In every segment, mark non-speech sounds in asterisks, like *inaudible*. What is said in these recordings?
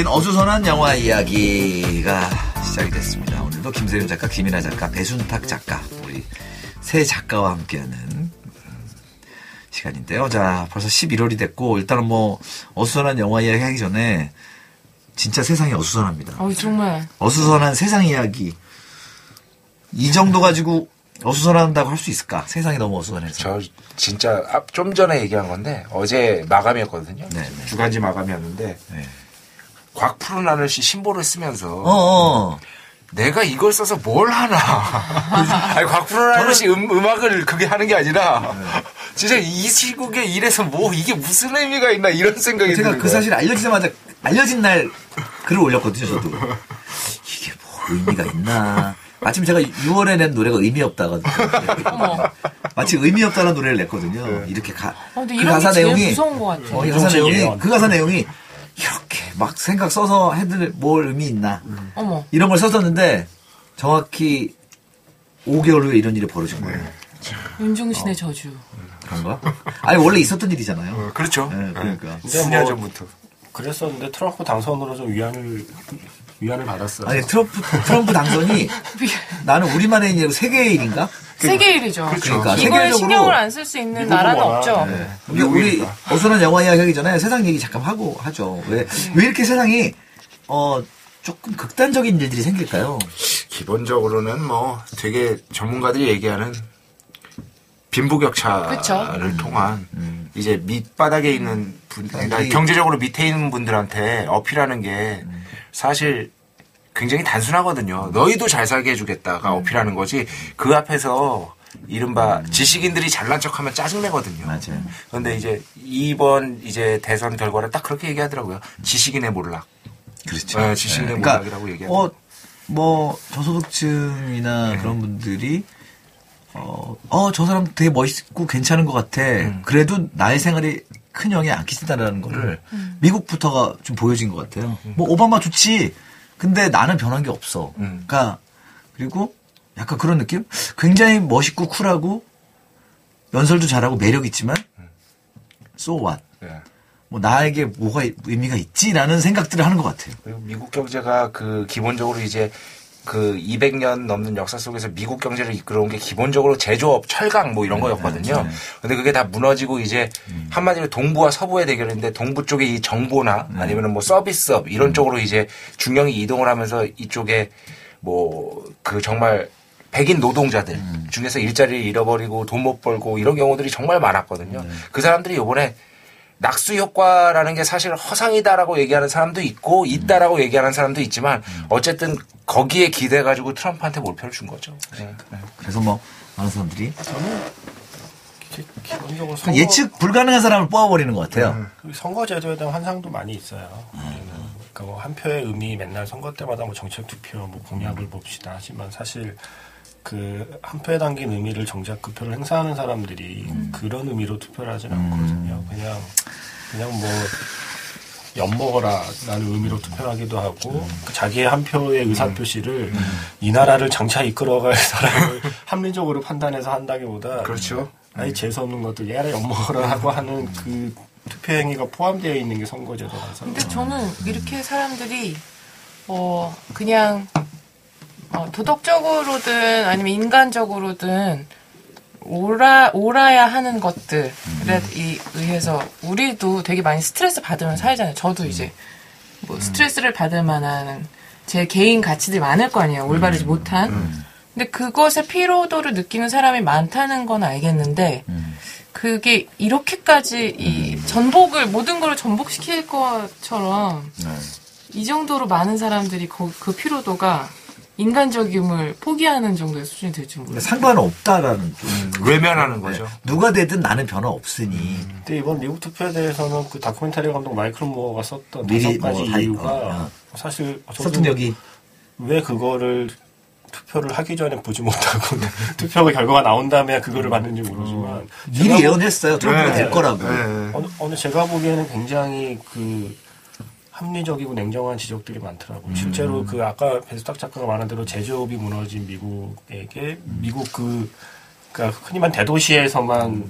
윤종신 어수선한 영화 이야기가 시작이 됐습니다. 오늘도 김세윤 작가, 김이나 작가, 배순탁 작가, 우리 세 작가와 함께하는 음, 시간인데요. 자, 벌써 11월이 됐고 일단은 뭐 어수선한 영화 이야기 하기 전에 진짜 세상이 어수선합니다. 어 정말 어수선한 세상 이야기 이 정도 가지고 어수선한다고 할 수 있을까? 세상이 너무 어수선해서. 저 진짜 앞- 좀 전에 얘기한 건데 어제 마감이었거든요. 네, 네. 주간지 마감이었는데 네. 곽 푸른 하늘 씨 신보를 쓰면서 어, 어. 내가 이걸 써서 뭘 하나. *laughs* 아니, 곽 푸른 하늘 씨 음, 음악을 그게 하는 게 아니라 네. *laughs* 진짜 이 시국에 이래서 뭐 이게 무슨 의미가 있나 이런 생각이 제가 그. 사실 알려지자마자 알려진 날 글을 올렸거든요, 저도. *laughs* 이게 뭐 의미가 있나. 마침 제가 6월에 낸 노래가 의미 없다거든요. 마치 의미 없다는 노래를 냈거든요. 이렇게 가, 어, 근데 그 가사 내용이 무서운 것 같아. 어, 이 가사 정신 내용이. 그 가사 내용이 이렇게 막 생각 써서 해들 뭘 의미 있나 어머. 이런 걸 썼었는데 정확히 5개월 후에 이런 일이 벌어진 거예요. 윤종신의 저주. 그런가? 아니 원래 있었던 일이잖아요. 어, 그렇죠. 네, 그러니까. 수년 뭐 전부터. 그랬었는데 트럼프 당선으로 좀 위안을 위안을 받았어요. 아니 트럼프 트럼프 당선이 *laughs* 나는 우리만의 일이고 세계의 일인가? 세계 일이죠. 그러니까 이거에 신경을 안 쓸 수 있는 나라는 워낙, 없죠. 네. 우리, 우리 어수선한 영화 이야기 하기 전에 세상 얘기 잠깐 하고 하죠. 왜, 왜 이렇게 세상이 어 조금 극단적인 일들이 생길까요? 기본적으로는 뭐 되게 전문가들이 얘기하는 빈부격차를 그쵸. 통한 이제 밑바닥에 있는 분, 그러니까 경제적으로 밑에 있는 분들한테 어필하는 게 사실 굉장히 단순하거든요. 너희도 잘 살게 해주겠다가 어필하는 거지 그 앞에서 이른바 지식인들이 잘난 척하면 짜증내거든요. 맞아요. 그런데 이제 이번 이제 대선 결과를 딱 그렇게 얘기하더라고요. 지식인의 몰락. 그렇죠. 네, 지식인의 몰락이라고 얘기하는 어, 뭐 저소득층이나 그런 분들이 어, 어, 저 사람 되게 멋있고 괜찮은 것 같아. 그래도 나의 생활이 큰 영향이 안 끼친다라는 거를 미국부터가 좀 보여진 것 같아요. 뭐 오바마 좋지. 근데 나는 변한 게 없어. 음. 그러니까 그리고 약간 그런 느낌? 굉장히 멋있고 쿨하고 연설도 잘하고 매력 있지만 so what? 네. 뭐 나에게 뭐가 의미가 있지라는 생각들을 하는 것 같아요. 그리고 미국 경제가 그 기본적으로 이제 그 200년 넘는 역사 속에서 미국 경제를 이끌어온 게 기본적으로 제조업, 철강 뭐 이런 거였거든요. 근데 그게 다 무너지고 이제 한마디로 동부와 서부의 대결인데 동부 쪽에 이 정보나 아니면은 뭐 서비스업 이런 쪽으로 이제 중령이 이동을 하면서 이쪽에 뭐 그 정말 백인 노동자들 중에서 일자리를 잃어버리고 돈 못 벌고 이런 경우들이 정말 많았거든요. 그 사람들이 요번에 낙수 효과라는 게 사실 허상이다라고 얘기하는 사람도 있고 있다라고 얘기하는 사람도 있지만 어쨌든 거기에 기대 가지고 트럼프한테 몰표를 준 거죠. 네. 그래서 뭐 많은 사람들이 기- 기본적으로 선거, 예측 불가능한 사람을 뽑아버리는 것 같아요. 그 선거제도에 대한 환상도 많이 있어요. 그러니까 뭐 한 표의 의미 맨날 선거 때마다 뭐 정책 투표, 뭐 공약을 봅시다 하지만 사실 그 한 표에 담긴 의미를 정작 그 표를 행사하는 사람들이 그런 의미로 투표를 하진 않거든요. 그냥 그냥 뭐 엿먹어라 라는 의미로 투표하기도 하고 그 자기의 한 표의 의사 표시를 이 나라를 장차 이끌어갈 *laughs* 사람을 합리적으로 판단해서 한다기보다 그렇죠. 아니 재수 없는 것들 얘라 엿먹어라 하고 하는 그 투표 행위가 포함되어 있는 게 선거제도라서. 근데 저는 이렇게 사람들이 어 그냥 어, 도덕적으로든 아니면 인간적으로든 옳아 옳아야 하는 것들에 이 의해서 우리도 되게 많이 스트레스 받으면 살잖아요. 저도 이제 뭐 스트레스를 받을 만한 제 개인 가치들이 많을 거 아니에요. 올바르지 못한. 근데 그것의 피로도를 느끼는 사람이 많다는 건 알겠는데 그게 이렇게까지 이 전복을 모든 걸 전복시킬 것처럼 이 정도로 많은 사람들이 그, 그 피로도가 인간적임을 포기하는 정도의 수준이 될줄 근데 몰랐어요. 상관없다라는 좀. 외면하는 거죠. 누가 되든 나는 변화 없으니. 근데 이번 미국 투표에 대해서는 그 다큐멘터리 감독 마이클 무어가 썼던 미리 다섯 가지 뭐 다- 이유가 어, 사실 저도 서툰 여기 왜 그거를 투표를 하기 전에 보지 못하고 *laughs* 투표가 결과가 나온 다음에 그거를 봤는지 모르지만 미리 제가 보- 예언했어요. 트럼프가 네. 될 거라고. 네. 어느, 어느 제가 보기에는 굉장히 그 합리적이고 냉정한 지적들이 많더라고요. 실제로 그 아까 배수탁 작가가 말한 대로 제조업이 무너진 미국에게 미국 그 그러니까 흔히 말 대도시에서만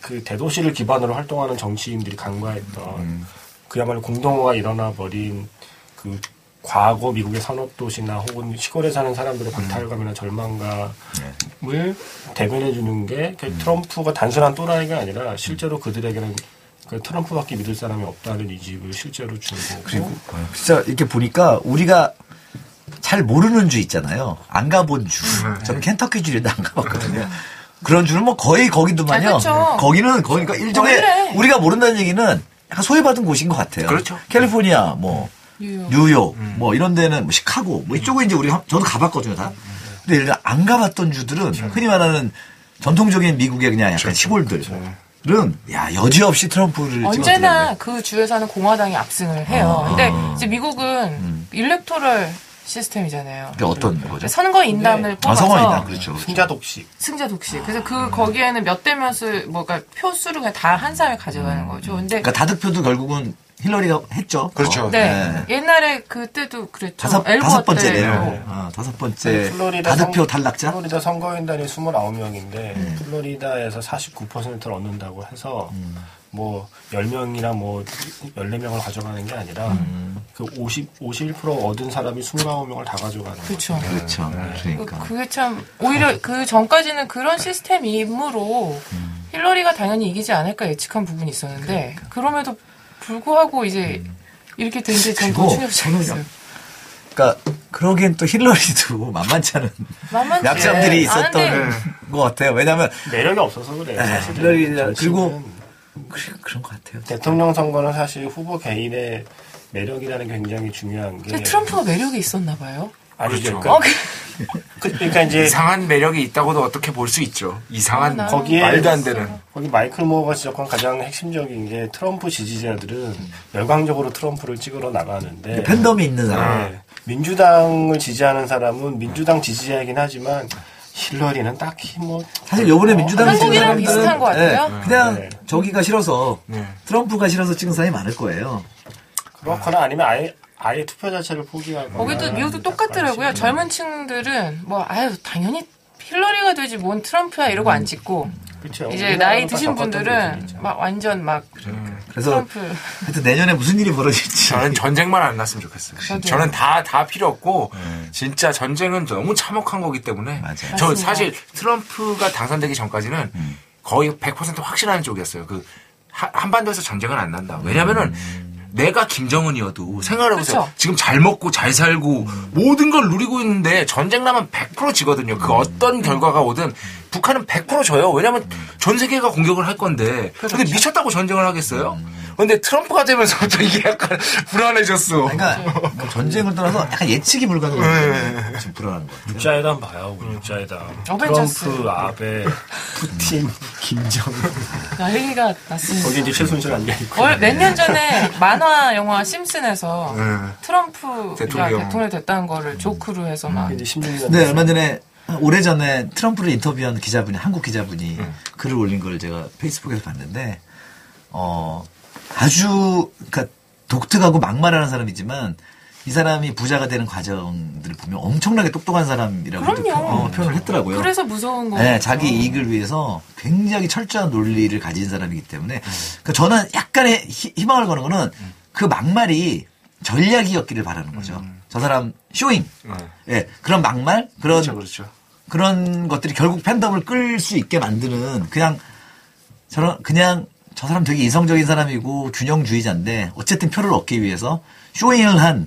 그 대도시를 기반으로 활동하는 정치인들이 간과했던 그야말로 공동화가 일어나 버린 그 과거 미국의 산업 도시나 혹은 시골에 사는 사람들의 박탈감이나 절망감을 대변해 주는 게그 트럼프가 단순한 또라이가 아니라 실제로 그들에게는 그 트럼프밖에 믿을 사람이 없다는 인식을 실제로 주는 거고 그리고 진짜 이렇게 보니까 우리가 잘 모르는 주 있잖아요. 안 가본 주. 저는 켄터키 주에도 안 가봤거든요. 그런 주는 뭐 거의 거기도만요. 아, 그렇죠. 거기는 거기가 일종의 그래. 우리가 모른다는 얘기는 약간 소외받은 곳인 것 같아요. 그렇죠. 캘리포니아, 뭐 뉴욕. 뉴욕, 뭐 이런 데는 뭐 시카고, 뭐 이쪽은 이제 우리 가 저도 가봤거든요 다. 근데 예를 들어 안 가봤던 주들은 흔히 말하는 전통적인 미국의 그냥 약간 시골들은 야 여지없이 트럼프를 언제나. 그 주에서는 공화당이 압승을 해요. 아. 근데 이제 미국은 일렉토럴 시스템이잖아요. 그게 어떤 거죠? 선거 인단을 아, 뽑아서 성원이다. 그렇죠. 그렇죠. 승자 독식 승자 독식. 그래서 그 거기에는 몇 대 몇을 뭐가 표수를 그냥 다 한 사람이 가져가는 거죠. 근데 그러니까 다득표도 결국은 힐러리가 했죠. 그렇죠. 어, 네. 옛날에 그때도 그랬죠. 다섯, 다섯 번째 때도. 내로. 아, 다섯 번째 플로리다 다득표 선- 탈락자? 플로리다 선거인단이 29명인데 음. 플로리다에서 49%를 얻는다고 해서 음. 뭐 10명이나 뭐 14명을 가져가는 게 아니라 음. 그 50, 51% 얻은 사람이 29명을 다 가져가는 거죠. 그렇죠. 그렇죠. 그러니까. 그게 참 오히려 그 전까지는 그런 시스템이므로 음. 힐러리가 당연히 이기지 않을까 예측한 부분이 있었는데 그럼에도 불구하고 이제 이렇게 된 게전더 그리고 충격적이었어요. 그러니까 그러기엔 또 힐러리도 *laughs* 만만치 않은 만만치 약점들이 있었던 것 같아요. 왜냐하면 매력이 없어서 그래요. 네. 힐러리랑 그리고 그런 것 같아요. 대통령 선거는 사실 후보 개인의 매력이라는 게 굉장히 중요한 게 근데 트럼프가 매력이 있었나 봐요. 아니죠. 그렇죠. 어, 그러니까, 그- 그- 그러니까 이제 이상한 매력이 있다고도 어떻게 볼 수 있죠. 이상한 어, 나는 거기에 말도 안 되는. 거기 마이클 모어가 지적한 가장 핵심적인 게 트럼프 지지자들은 열광적으로 트럼프를 찍으러 나가는데 팬덤이 있는 사람. 네. 민주당을 지지하는 사람은 민주당 지지자이긴 하지만 힐러리는 딱히 뭐 사실 요번에 민주당 한국이랑 비슷한 것 같아요. 예, 그냥 네. 저기가 싫어서 네. 트럼프가 싫어서 찍은 사람이 많을 거예요. 그렇거나 아니면 아예 아예 투표 자체를 포기하거나 거기도 미국도 똑같더라고요. 젊은 층들은 뭐 아유 당연히 힐러리가 되지 뭔 트럼프야 이러고 안 찍고 그렇죠. 이제 나이 드신 분들은 막 완전 막 그래서 트럼프 하여튼 내년에 무슨 일이 벌어질지. 저는 전쟁만 안 났으면 좋겠어요. 저도요. 저는 다, 다 필요 없고, 진짜 전쟁은 너무 참혹한 거기 때문에. 맞아요. 저 맞습니다. 사실 트럼프가 당선되기 전까지는 거의 100% 확신하는 쪽이었어요. 그, 하- 한반도에서 전쟁은 안 난다. 왜냐면은, 내가 김정은이어도 생각해보세요. 그쵸. 지금 잘 먹고 잘 살고 모든 걸 누리고 있는데 전쟁 나면 100% 지거든요. 그 어떤 결과가 오든 북한은 100% 져요. 왜냐면 전 세계가 공격을 할 건데. 근데 미쳤다고 전쟁을 하겠어요? 근데 트럼프가 되면서부터 이게 약간 *laughs* 불안해졌어. 그러니까 뭐 전쟁을 떠나서 약간 예측이 불가능해요. 좀 불안한 거 같아요. 육자회담 봐요. 우리 육자회담. 트럼프, 아베, 푸틴, 김정은. 난리가 났습니다. 거기 이제 최순실 앉아 있고. 몇년 전에 만화 영화 심슨에서 네. 트럼프가 대통령. 대통령. 됐다는 거를 조크로 해서 막 이제 16년. 네, 얼마 전에 오래 전에 트럼프를 인터뷰한 기자분이 한국 기자분이 글을 올린 걸 제가 페이스북에서 봤는데 어 아주 그러니까 독특하고 막말하는 사람이지만 이 사람이 부자가 되는 과정들을 보면 엄청나게 똑똑한 사람이라고. 표- 어, 표현을 했더라고요. 그래서 무서운 거. 네, 자기 이익을 위해서 굉장히 철저한 논리를 가진 사람이기 때문에 그러니까 저는 약간의 희, 희망을 거는 거는 그 막말이 전략이었기를 바라는 거죠. 저 사람 showing, 예, 그런 막말, 그런 그렇죠, 그렇죠. 그런 것들이 결국 팬덤을 끌 수 있게 만드는 그냥 저런 그냥 저 사람 되게 이성적인 사람이고 균형주의자인데 어쨌든 표를 얻기 위해서 쇼잉을 한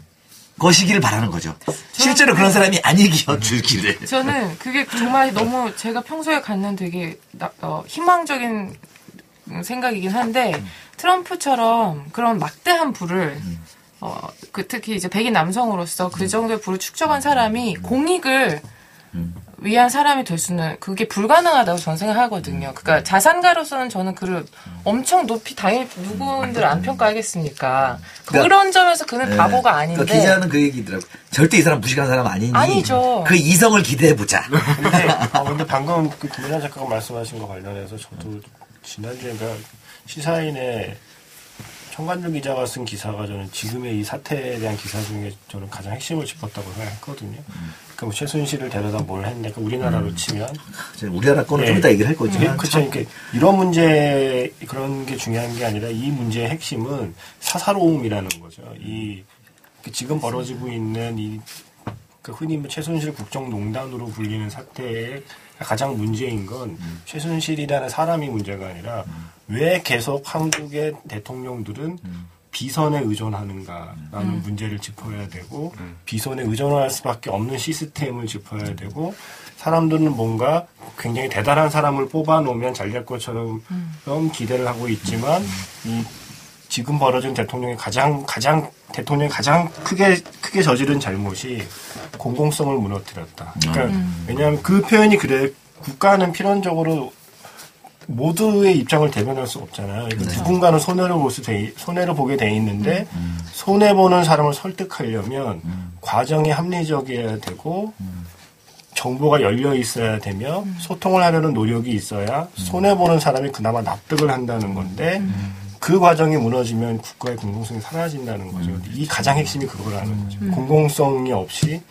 것이기를 바라는 거죠. 실제로 그런 사람이 아니기어 줄기를. *laughs* 저는 그게 정말 너무 제가 평소에 갖는 되게 나- 어, 희망적인 생각이긴 한데 트럼프처럼 그런 막대한 부를 어, 그 특히 이제 백인 남성으로서 그 정도의 부를 축적한 사람이 공익을 위한 사람이 될 수는 그게 불가능하다고 저는 생각하거든요. 그러니까 자산가로서는 저는 그를 엄청 높이 당연히 누군들 안 평가하겠습니까? 그런 점에서 그는 바보가 아닌데 그러니까 기자는 그 얘기더라고. 절대 이 사람 무식한 사람 아니니. 아니죠. 그 이성을 기대해 보자. *laughs* 근데, 어, *laughs* 근데 방금 그 김민아 작가가 말씀하신 거 관련해서 저도 지난주에 그 시사인의 청관중 기자가 쓴 기사가 저는 지금의 이 사태에 대한 기사 중에 저는 가장 핵심을 짚었다고 생각했거든요. 그러니까 뭐 최순실을 데려다 뭘 했냐. 그러니까 우리나라로 치면 이제 우리나라 거는 좀 예. 이따 얘기를 할 거지만 그렇죠. 참 이렇게 이런 문제 그런 게 중요한 게 아니라 이 문제의 핵심은 사사로움이라는 거죠. 이 지금 벌어지고 있는 이 그 흔히 뭐 최순실 국정농단으로 불리는 사태의 가장 문제인 건 최순실이라는 사람이 문제가 아니라 왜 계속 한국의 대통령들은 비선에 의존하는가라는 문제를 짚어야 되고 비선에 의존할 수밖에 없는 시스템을 짚어야 되고 사람들은 뭔가 굉장히 대단한 사람을 뽑아놓으면 잘될 것처럼 좀 기대를 하고 있지만 이 지금 벌어진 대통령의 가장 가장 대통령이 가장 크게 크게 저지른 잘못이 공공성을 무너뜨렸다. 그러니까 왜냐하면 그 표현이 그래 국가는 필연적으로 모두의 입장을 대변할 수 없잖아요. 그러니까 누군가는 손해를 볼수 돼, 손해를 보게 돼 있는데 손해 보는 사람을 설득하려면 과정이 합리적이어야 되고 정보가 열려 있어야 되며 소통을 하려는 노력이 있어야 손해 보는 사람이 그나마 납득을 한다는 건데 그 과정이 무너지면 국가의 공공성이 사라진다는 거죠. 이 가장 핵심이 그거라는 거죠. 공공성이 없이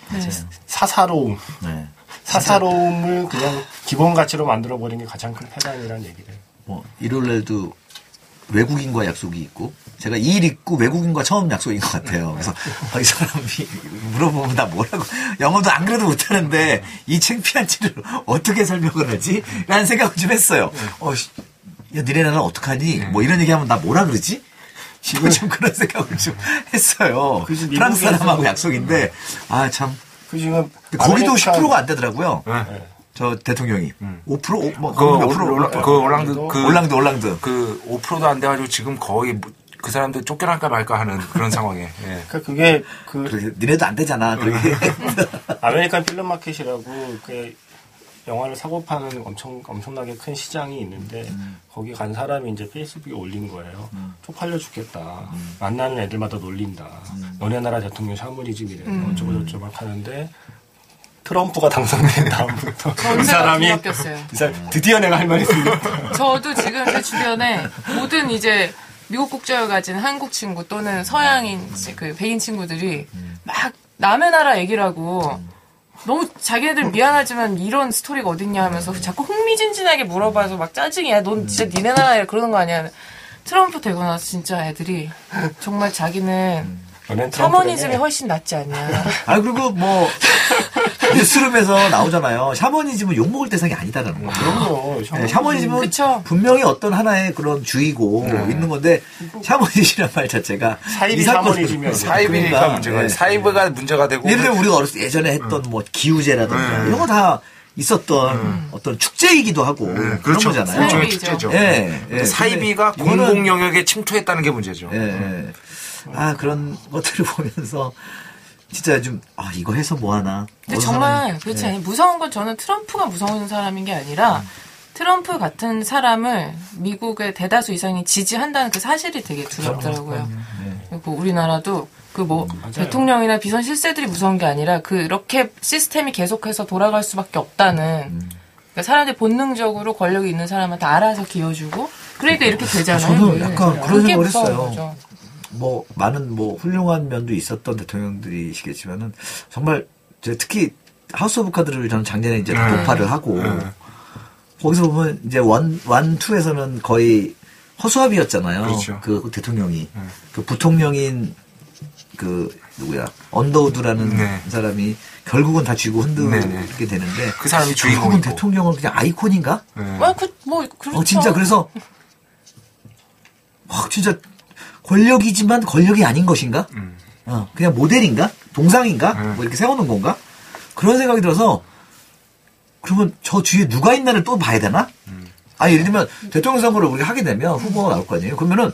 사사로움, 네. 사사로움을 그냥 기본 가치로 만들어 버린 게 가장 큰 패단이라는 얘기를. 뭐 일요일 날도 외국인과 약속이 있고 제가 이일 있고 외국인과 처음 약속인 것 같아요. 그래서 아, *laughs* 이 사람이 물어보면 나 뭐라고 영어도 안 그래도 못하는데 이 창피한 일을 어떻게 설명을 하지? 라는 생각을 좀 했어요. 어, 씨, 야 니네 나라 어떡하니? 뭐 이런 얘기하면 나 뭐라 그러지? 지금 *laughs* 좀 그런 생각을 좀 했어요. 프랑스 사람하고 약속인데 아 참. 그 지금 거기도 American- 10%가 안 되더라고요. 네. 저 대통령이 5% 오, 뭐 그, 몇 올- 프로 올- 그 올랑드 그 올랑드 올랑드 그 5%도 안 돼가지고 지금 거의 뭐- 그 사람들 쫓겨날까 말까 하는 그런 상황에. *laughs* 예. 그러니까 그게 그 그래, 니네도 안 되잖아. 그러게. *laughs* American film market이라고 그 영화를 사고 파는 엄청 엄청나게 큰 시장이 있는데 거기 간 사람이 이제 페이스북에 올린 거예요. 쪽팔려 죽겠다. 만나는 애들마다 놀린다. 너네 나라 대통령 샤머니즘이래. 어쩌고 저쩌고 막 하는데 트럼프가 당선된 다음부터 이 전세가 사람이. 이 사람 드디어 내가 할 말이 생겼다. *laughs* 저도 지금 제 주변에 모든 이제 미국 국적을 가진 한국 친구 또는 서양인 치- 그 백인 친구들이 막 남의 나라 얘기를 하고 너무 자기네들 미안하지만 이런 스토리가 어딨냐 하면서 자꾸 흥미진진하게 물어봐서 막 짜증이야. 넌 진짜 니네 나라에 그러는 거 아니야. 트럼프 되고 나서 진짜 애들이 정말 자기는 너넨 샤머니즘이. 훨씬 낫지 않냐. 아 그리고 뭐 뉴스룸에서 나오잖아요. 샤머니즘은 욕 먹을 대상이 아니다라는 거. 그럼요. 네, 샤머니즘은 그쵸. 분명히 어떤 하나의 그런 주의고 있는 건데 샤머니즘이란 말 자체가 사이비. 사이비가 그러니까, 문제가 네. 사이버가 문제가 되고 예를 들면 우리가 어렸을 때 예전에 했던 뭐 기우제라든가 이런 거다 있었던 어떤 축제이기도 하고 그런 그렇죠. 거잖아요. 일종의. 축제죠. 예, 예. 사이비가 근데 이거는- 공공 영역에 침투했다는 게 문제죠. 예, 예. 아 그런 것들을 보면서 진짜 좀 아 이거 해서 뭐 하나. 근데 정말 사람이- 그렇지 예. 않아요. 무서운 건 저는 트럼프가 무서운 사람인 게 아니라 트럼프 같은 사람을 미국의 대다수 이상이 지지한다는 그 사실이 되게 두렵더라고요. 그리고 우리나라도 그 뭐 대통령이나 비선 실세들이 무서운 게 아니라 그렇게 시스템이 계속해서 돌아갈 수밖에 없다는 그러니까 사람들이 본능적으로 권력이 있는 사람한테 알아서 기어주고 그러니까 이렇게 되잖아요. 저는 이게. 약간 그런 생각을 했어요. 거죠. 뭐 많은 뭐 훌륭한 면도 있었던 대통령들이시겠지만은 정말 제 특히 House of Cards를 저는 작년에 이제 네. 독파를 하고 네. 거기서 보면 이제 one, one, two에서는 거의 허수아비였잖아요. 그렇죠. 그 대통령이. 그 부통령인 그 누구야. 언더우드라는 네. 사람이 결국은 다 쥐고 흔들게 네, 네. 되는데 그 사람이 결국은. 대통령은 그냥 아이콘인가? 예. 아, 그, 뭐, 그렇죠. 어, 진짜 그래서 와, 진짜 권력이지만 권력이 아닌 것인가? 음. 어, 그냥 모델인가? 동상인가? 음. 뭐 이렇게 세우는 건가? 그런 생각이 들어서 그러면 저 뒤에 누가 있나를 또 봐야 되나? 음. 아 예를 들면 대통령 선거를 우리가 하게 되면 후보가 나올 거 아니에요? 그러면은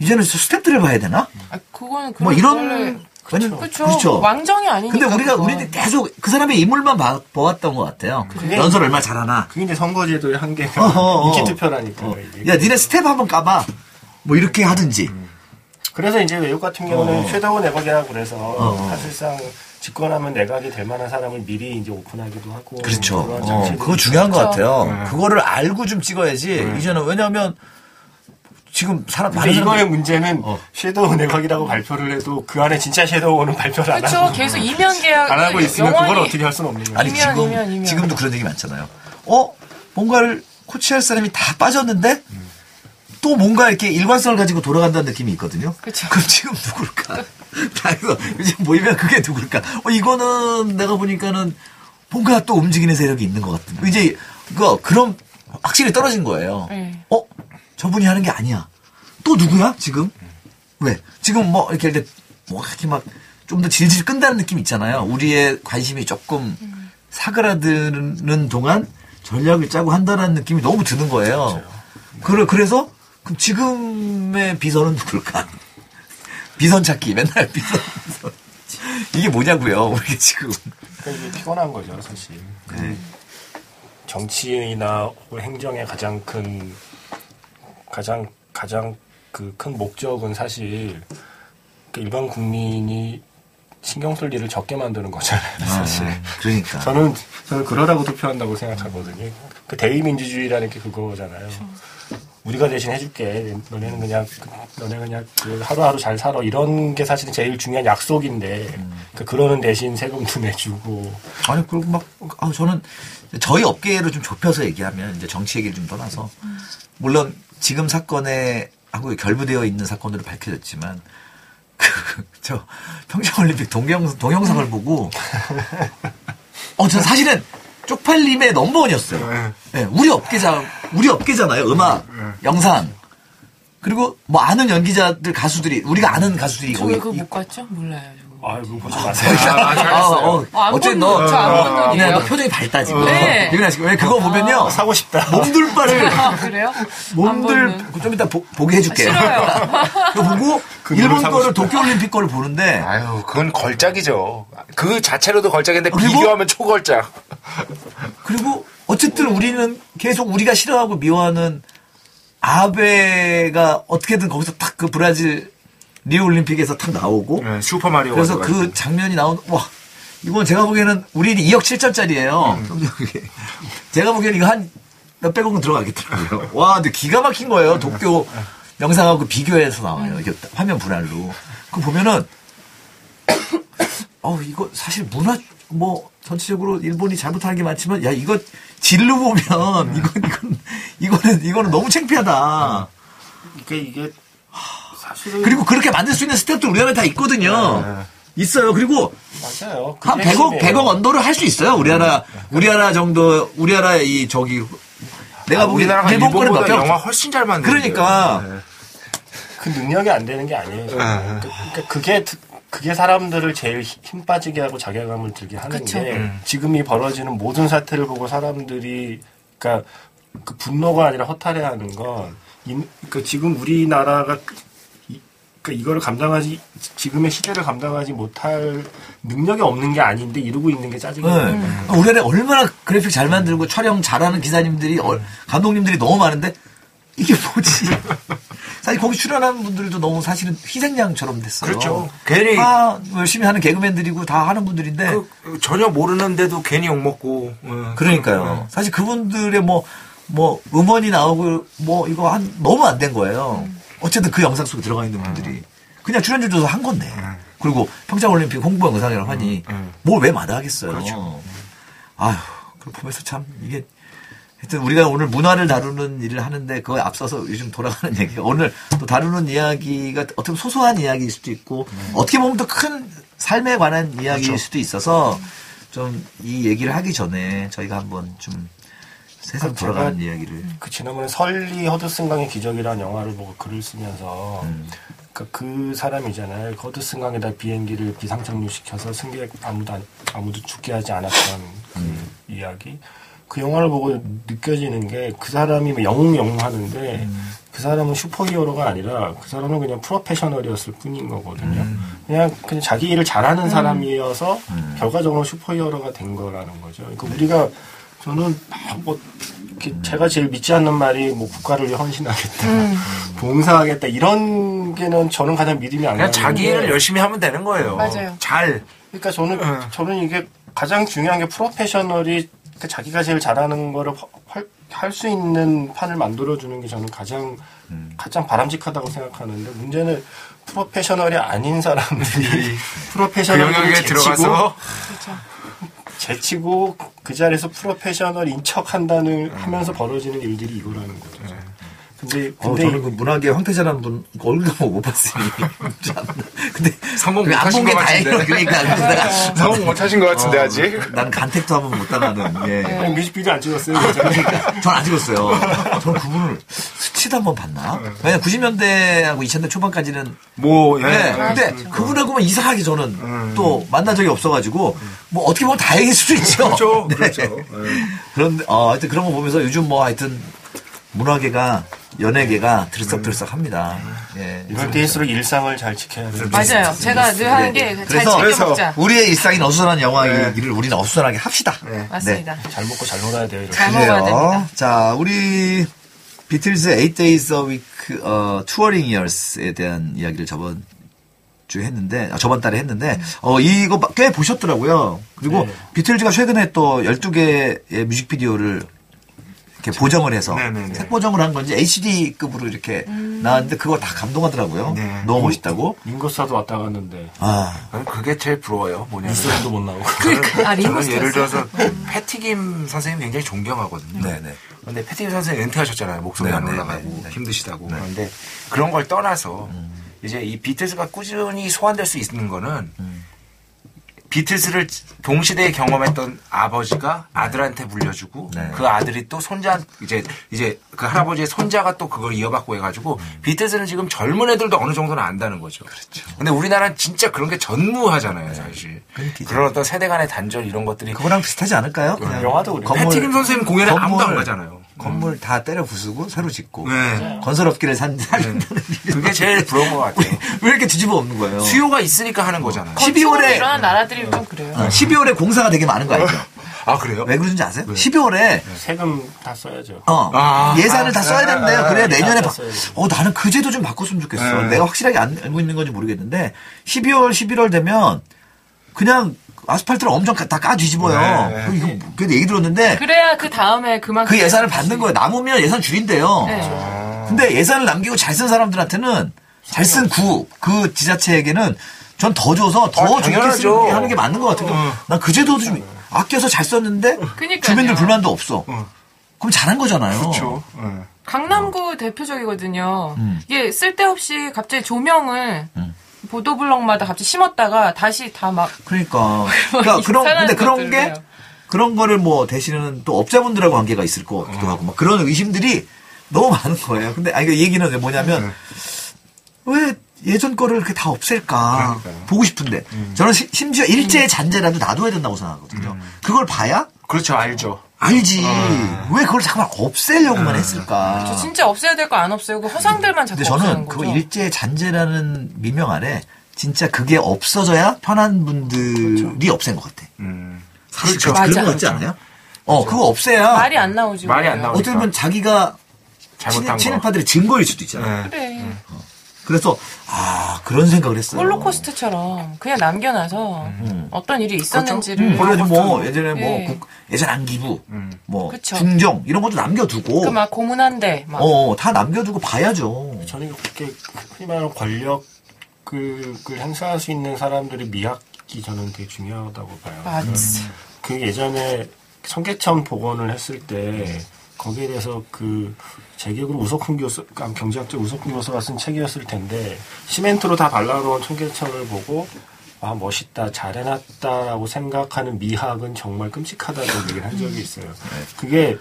이제는 스텝들을 봐야 되나? 아, 그거는 뭐 이런 그쵸. 그렇죠. 왕정이 아니니까. 근데 우리가 그건. 우리는 계속 그 사람의 인물만 봐, 보았던 것 같아요. 그게- 연설 얼마나 잘하나? 그게 이제 선거제도의 한계가. 인기 투표라니까. 어. 야, 니네 스태프 한번 까봐. 뭐 이렇게 하든지. 그래서 이제 외국 같은 경우는 어. shadow 내각이라고 그래서 어. 사실상 집권하면 내각이 될 만한 사람을 미리 이제 오픈하기도 하고 그렇죠. 어, 그거 중요한 것 그렇죠. 같아요. 그거를 알고 좀 찍어야지. 이제는 왜냐하면 지금 사람 많은 이거의 문제는 어. shadow 내각이라고 발표를 해도 그 안에 진짜 shadow는 발표를 안 그렇죠. 하고 계속 이면 계약 안 하고 있으면 그걸 어떻게 할 수는 없는 거예요. 아니 이면, 지금 이면, 이면. 지금도 그런 얘기 많잖아요. 어 뭔가를 코치할 사람이 다 빠졌는데 또 뭔가 이렇게 일관성을 가지고 돌아간다는 느낌이 있거든요. 그쵸. 럼 지금 누굴까? *laughs* 다 이거 이제 모이면 그게 누굴까? 어 이거는 내가 보니까는 뭔가 또 움직이는 세력이 있는 것 같은. 이제 그 그럼 확실히 떨어진 거예요. 네. 어 저분이 하는 게 아니야. 또 누구야 지금? 왜? 지금 뭐 이렇게 이렇게 뭐 이렇게 막 좀 더 질질 끈다는 느낌 있잖아요. 우리의 관심이 조금 사그라드는 동안 전략을 짜고 한다는 느낌이 너무 드는 거예요. 그래 그래서 그럼 지금의 비선은 누굴까? *laughs* 비선 찾기 맨날 비선 비선. 이게 뭐냐고요? 우리 지금 그러니까 이게 피곤한 거죠, 사실. 그 네. 정치나 행정의 가장 큰 가장 가장 그 큰 목적은 사실 그 일반 국민이 신경 쓸 일을 적게 만드는 거잖아요, 사실. 아, 그러니까 저는 저는 그러라고 투표한다고 생각하거든요. 그 대의민주주의라는 게 그거잖아요. 우리가 대신 해줄게. 너네는 그냥 그- 너네 그냥 그 하루하루 잘 살아. 이런 게 사실은 제일 중요한 약속인데 그 그러는 대신 세금도 내주고 아니 그리고 막 아, 저는 저희 업계를 좀 좁혀서 얘기하면 이제 정치 얘기를 좀 떠나서 물론 지금 사건에 하고 결부되어 있는 사건으로 밝혀졌지만 그 *laughs* 저 평창올림픽 동영 동영상을 보고 *laughs* 어전 사실은 쪽팔림의 넘버원이었어요. 네, 우리 업계자 우리 업계잖아요. 음악, 영상 그리고 뭐 아는 연기자들 가수들이 우리가 아는 가수들이 저왜 거기 그거 있- 못 갔죠? 몰라요. 아, 그거 보지 마세요. 아, 어, 아, 안 어쨌든 본 너, 어, 눈이에요. 이나 너 표정이 밝다 지금. 네. 이근아 지금 왜 그거 보면요. 사고 싶다. 몸둘 바를 *laughs* 아, 그래요? 안 몸들 본좀 이따 보, 보게 해줄게. 싫어요. *laughs* 그거 보고 그 일본 거를. 도쿄올림픽 거를 보는데 아유, 그건 걸작이죠. 그 자체로도 걸작인데 그리고- 비교하면 초걸작. *laughs* 그리고 어쨌든 우리는 계속 우리가 싫어하고 미워하는 아베가 어떻게든 거기서 탁그 브라질 리우 올림픽에서 탁 나오고 네, 슈퍼 마리오. 그래서 그 장면이 나온 와 이건 제가 보기에는 우리 2억 7천짜리예요. 제가 보기에는 이거 한 몇백억은 들어가겠더라고요. 와 근데 기가 막힌 거예요. 도쿄 영상하고 비교해서 나와요. 이게 화면 분할로. 그 보면은 *coughs* 어 이거 사실 문화 뭐 전체적으로 일본이 잘못하는 게 많지만 야 이거 질로 보면 이건 이건 이거는 이거는 너무 창피하다. 이게 이게 사실은 그리고 그렇게 만들 수 있는 스텝도 우리 나라에 다 있거든요. 있어요. 그리고 맞아요. 한 그게 100억, 핵심이에요. 100억 언더를 할 수 있어요. 우리나라, 우리나라 정도, 우리나라 이, 저기, 내가 보기엔 아, 우리나라가 일본 거는 몇 일본보다 개 영화 없 훨씬 잘 만든. 그러니까. 그 능력이 안 되는 게 아니에요. 그러니까 그게 그게 사람들을 제일 힘 빠지게 하고 자괴감을 들게 하는 그쵸. 게 음. 지금 이 벌어지는 모든 사태를 보고 사람들이 그러니까 그 분노가 아니라 허탈해하는 건 이, 그러니까 지금 우리나라가 이, 그러니까 이거를 감당하지 지금의 시대를 감당하지 못할 능력이 없는 게 아닌데 이루고 있는 게 짜증이 네. 나는 거예요. 우리나라에 얼마나 그래픽 잘 만들고 촬영 잘하는 기사님들이, 어, 감독님들이 너무 많은데, 이게 뭐지? *laughs* 사실 거기 출연하는 분들도 너무 사실은 희생양처럼 됐어요. 그렇죠. 괜히 다 열심히 하는 개그맨들이고 다 하는 분들인데, 그, 전혀 모르는데도 괜히 욕 먹고. 어. 그러니까요. 사실 그분들의 뭐, 뭐, 음원이 나오고, 뭐, 이거 한, 너무 안 된 거예요. 어쨌든 그 영상 속에 들어가 있는 분들이. 그냥 출연료 줘서 한 건데. 그리고 평창올림픽 홍보 영상이라고 하니, 뭘 왜 마다하겠어요. 아휴, 그걸 보면서 참, 이게, 하여튼 우리가 오늘 문화를 다루는 일을 하는데 그거에 앞서서 요즘 돌아가는 *laughs* 얘기가 오늘 또 다루는 이야기가 어떻게 보면 소소한 이야기일 수도 있고 어떻게 보면 더큰 삶에 관한 이야기일 수도 있어서 좀 이 얘기를 하기 전에 저희가 한번 좀 세상 제가 돌아가는 이야기를 그 지난번에 설리 허드슨 강의 기적이라는 영화를 보고 글을 쓰면서 음. 그그 사람이잖아요. 그 허드슨 강에다 비행기를 비상착륙시켜서 승객 아무도 안- 아무도 죽게 하지 않았던 그 음. 이야기. 그 영화를 보고 느껴지는 게 그 사람이 뭐 영웅 영웅 하는데 음. 그 사람은 슈퍼히어로가 아니라 그 사람은 그냥 프로페셔널이었을 뿐인 거거든요. 음. 그냥 그냥 자기 일을 잘하는 사람이어서 결과적으로 슈퍼히어로가 된 거라는 거죠. 그러니까 우리가 저는 막뭐 제가 제일 믿지 않는 말이 뭐 국가를 위해 헌신하겠다, 봉사하겠다 이런 게는 저는 가장 믿음이 안 그냥 가는 자기 게 일을 열심히 하면 되는 거예요. 맞아요. 잘. 그러니까 저는 저는 이게 가장 중요한 게 프로페셔널이 그러니까 자기가 제일 잘하는 거를 활- 할수 있는 판을 만들어 주는 게 저는 가장 가장 바람직하다고 생각하는데 문제는 프로페셔널이 아닌 사람들이 *laughs* 그 프로페셔널을 영역에 제치고 들어가서 그렇죠. 제치고 그 자리에서 프로페셔널인 척 한다는 하면서 벌어지는 일들이 이거라는 거죠. 근데 어, 근데 저는 그 문학계 황태자라는 분 얼굴도 못 봤으니. 참. *laughs* 근데 성공 그게 안 못하신 본게것 같은데. 다행이다. 그러니까 내가 성공 못하신 것 같은데 어, 아직. 나는 간택도 한번 못 당하는. 예. 아니, 뮤직비디오 안 찍었어요. 그죠? 그러니까 전안 찍었어요. 저는 그분을 스치도 한번 봤나? 왜냐 90년대하고 2000대 초반까지는 뭐 예. 네. 근데 그분하고만 이상하게 저는 또 만난 적이 없어가지고 뭐 어떻게 보면 다행일 수도 있죠. 그렇죠. 네. 그렇죠. 그런데 어, 하여튼 그런 거 보면서 요즘 뭐 하여튼 문화계가 연예계가 들썩들썩합니다. 예. 이럴 때일수록 일상을 잘 지켜야 돼요. 맞아요. 제가 늘 하는 게 잘 그래서- 먹자. 우리의 일상인 어수선한 영화 얘기를 우리는 어수선하게 합시다. 네. 맞습니다. 잘 먹고 잘 놀아야 돼요. 이렇게. 잘 먹어야 됩니다. 자, 우리 비틀즈 8 Days a Week 어, Touring Years에 대한 이야기를 저번 주에 했는데 아, 저번 달에 했는데 어 이거 꽤 보셨더라고요. 그리고 네. 비틀즈가 최근에 또 12개의 뮤직비디오를 이렇게 보정을 해서 네네네. 색보정을 한 건지 HD급으로 이렇게 나왔는데 그거 다 감동하더라고요. 네. 너무 멋있다고. 링고스타도 왔다 갔는데 아, 저는 그게 제일 부러워요. 뭐냐면 뉴스도 못 나오고. 아, 저는? 예를 들어서 패티김 선생님 굉장히 존경하거든요. 네네. 근데 패티김 선생님 은퇴하셨잖아요. 목소리 네, 안 네, 올라가고 네, 네. 힘드시다고. 그런데 그런 걸 떠나서 이제 이 비틀즈가 꾸준히 소환될 수 있는 거는 비틀즈를 동시대에 경험했던 아버지가 아들한테 물려주고 네. 그 아들이 또 손자 이제 이제 그 할아버지의 손자가 또 그걸 이어받고 해가지고 비틀즈는 지금 젊은 애들도 어느 정도는 안다는 거죠. 그렇죠. 근데 우리나라는 진짜 그런 게 전무하잖아요, 사실. 끊기죠. 그런 어떤 세대 간의 단절 이런 것들이 그거랑 비슷하지 않을까요? 그냥 영화도. 건물- 패티김 선생님 공연에 아무도 안 건물- 가잖아요. 건물 다 때려 부수고 새로 짓고 네. 건설업계를 산 살린다는 그게 제일 부러운 것 같아요. *laughs* 왜 이렇게 뒤집어 엎는 거예요? 수요가 있으니까 하는 거잖아요. 12월에 일어난 나라들이 좀 그래요. 어, 12월에 공사가 되게 많은 거 알죠? *laughs* 아 그래요? 왜 그러는지 아세요? 12월에 세금 다 써야죠. 어, 아, 예산을 아, 다 써야 되는데요. 아, 그래야 아, 내년에 다 바. 어 나는 그 제도 좀 바꿨으면 좋겠어. 네. 내가 확실하게 안, 알고 있는 건지 모르겠는데 12월, 11월 되면 그냥 아스팔트를 엄청 다 까 뒤집어요. 네. 그 이거 그래도 얘기 들었는데 그래야 그 다음에 그만큼 그 예산을 받는 거예요. 남으면 예산 줄인대요. 네. 근데 예산을 남기고 잘 쓴 사람들한테는 잘 쓴 구, 그 지자체에게는 전 더 줘서 더 아, 좋게. 쓰게 하는 게 맞는 것 같아요. 난그 제도도 좀 아껴서 잘 썼는데 그니까요. 주민들 불만도 없어. 그럼 잘한 거잖아요. 그렇죠. 강남구 대표적이거든요. 음. 이게 쓸데없이 갑자기 조명을 보도블럭마다 갑자기 심었다가 다시 다 막 그러니까. *laughs* 그러니까 그런 근데 그런 게 해요. 그런 거를 뭐 대신은 또 업자분들하고 관계가 있을 것 같기도 하고 막 그런 의심들이 너무 많은 거예요. 근데 아니 그 얘기는 뭐냐면 왜 예전 거를 이렇게 다 없앨까 그러니까요. 보고 싶은데 저는 시- 심지어 일제의 잔재라도 놔둬야 된다고 생각하거든요. 그걸 봐야 그렇죠, 알죠. 알지 왜 그걸 잠깐 없애려고만 저 했을까. 진짜 없애야 될 거 안 없애고 허상들만 자꾸 근데 없애는 저는 그. 일제 잔재라는 미명 아래 진짜 그게 없어져야 편한 분들이 없앤 것 같아. 음. 사실 그렇죠. 그- 그런 맞아. 거 같지 않아요? 어, 그거 없애야 말이 안 나오지. 말이 안. 나오지. 어떻게 보면 자기가 잘못한 친- 거. 친일파들의 증거일 수도 있잖아 요. 네. 그래. 그래서 아 그런 생각을 했어요. 홀로코스트처럼 그냥 남겨놔서 어떤 일이 있었는지를 음, 그래도 뭐 예전에 뭐 네. 국- 예전 안기부, 뭐 그쵸. 중정 이런 것도 남겨두고, 그 막 고문한데 막 어, 다 남겨두고 봐야죠. 저는 그렇게 흔히 말하는 권력을 그 행사할 수 있는 사람들의 미학이 저는 되게 중요하다고 봐요. 맞지. 그 예전에 청계천 복원을 했을 때 거기에 대해서 그 제 기억으로 우석훈 교수, 아, 경제학자 우석훈 교수가 쓴 책이었을 텐데 시멘트로 다 발라놓은 청계천을 보고 아 멋있다 잘해놨다라고 생각하는 미학은 정말 끔찍하다고 얘기를 한 적이 있어요. 그게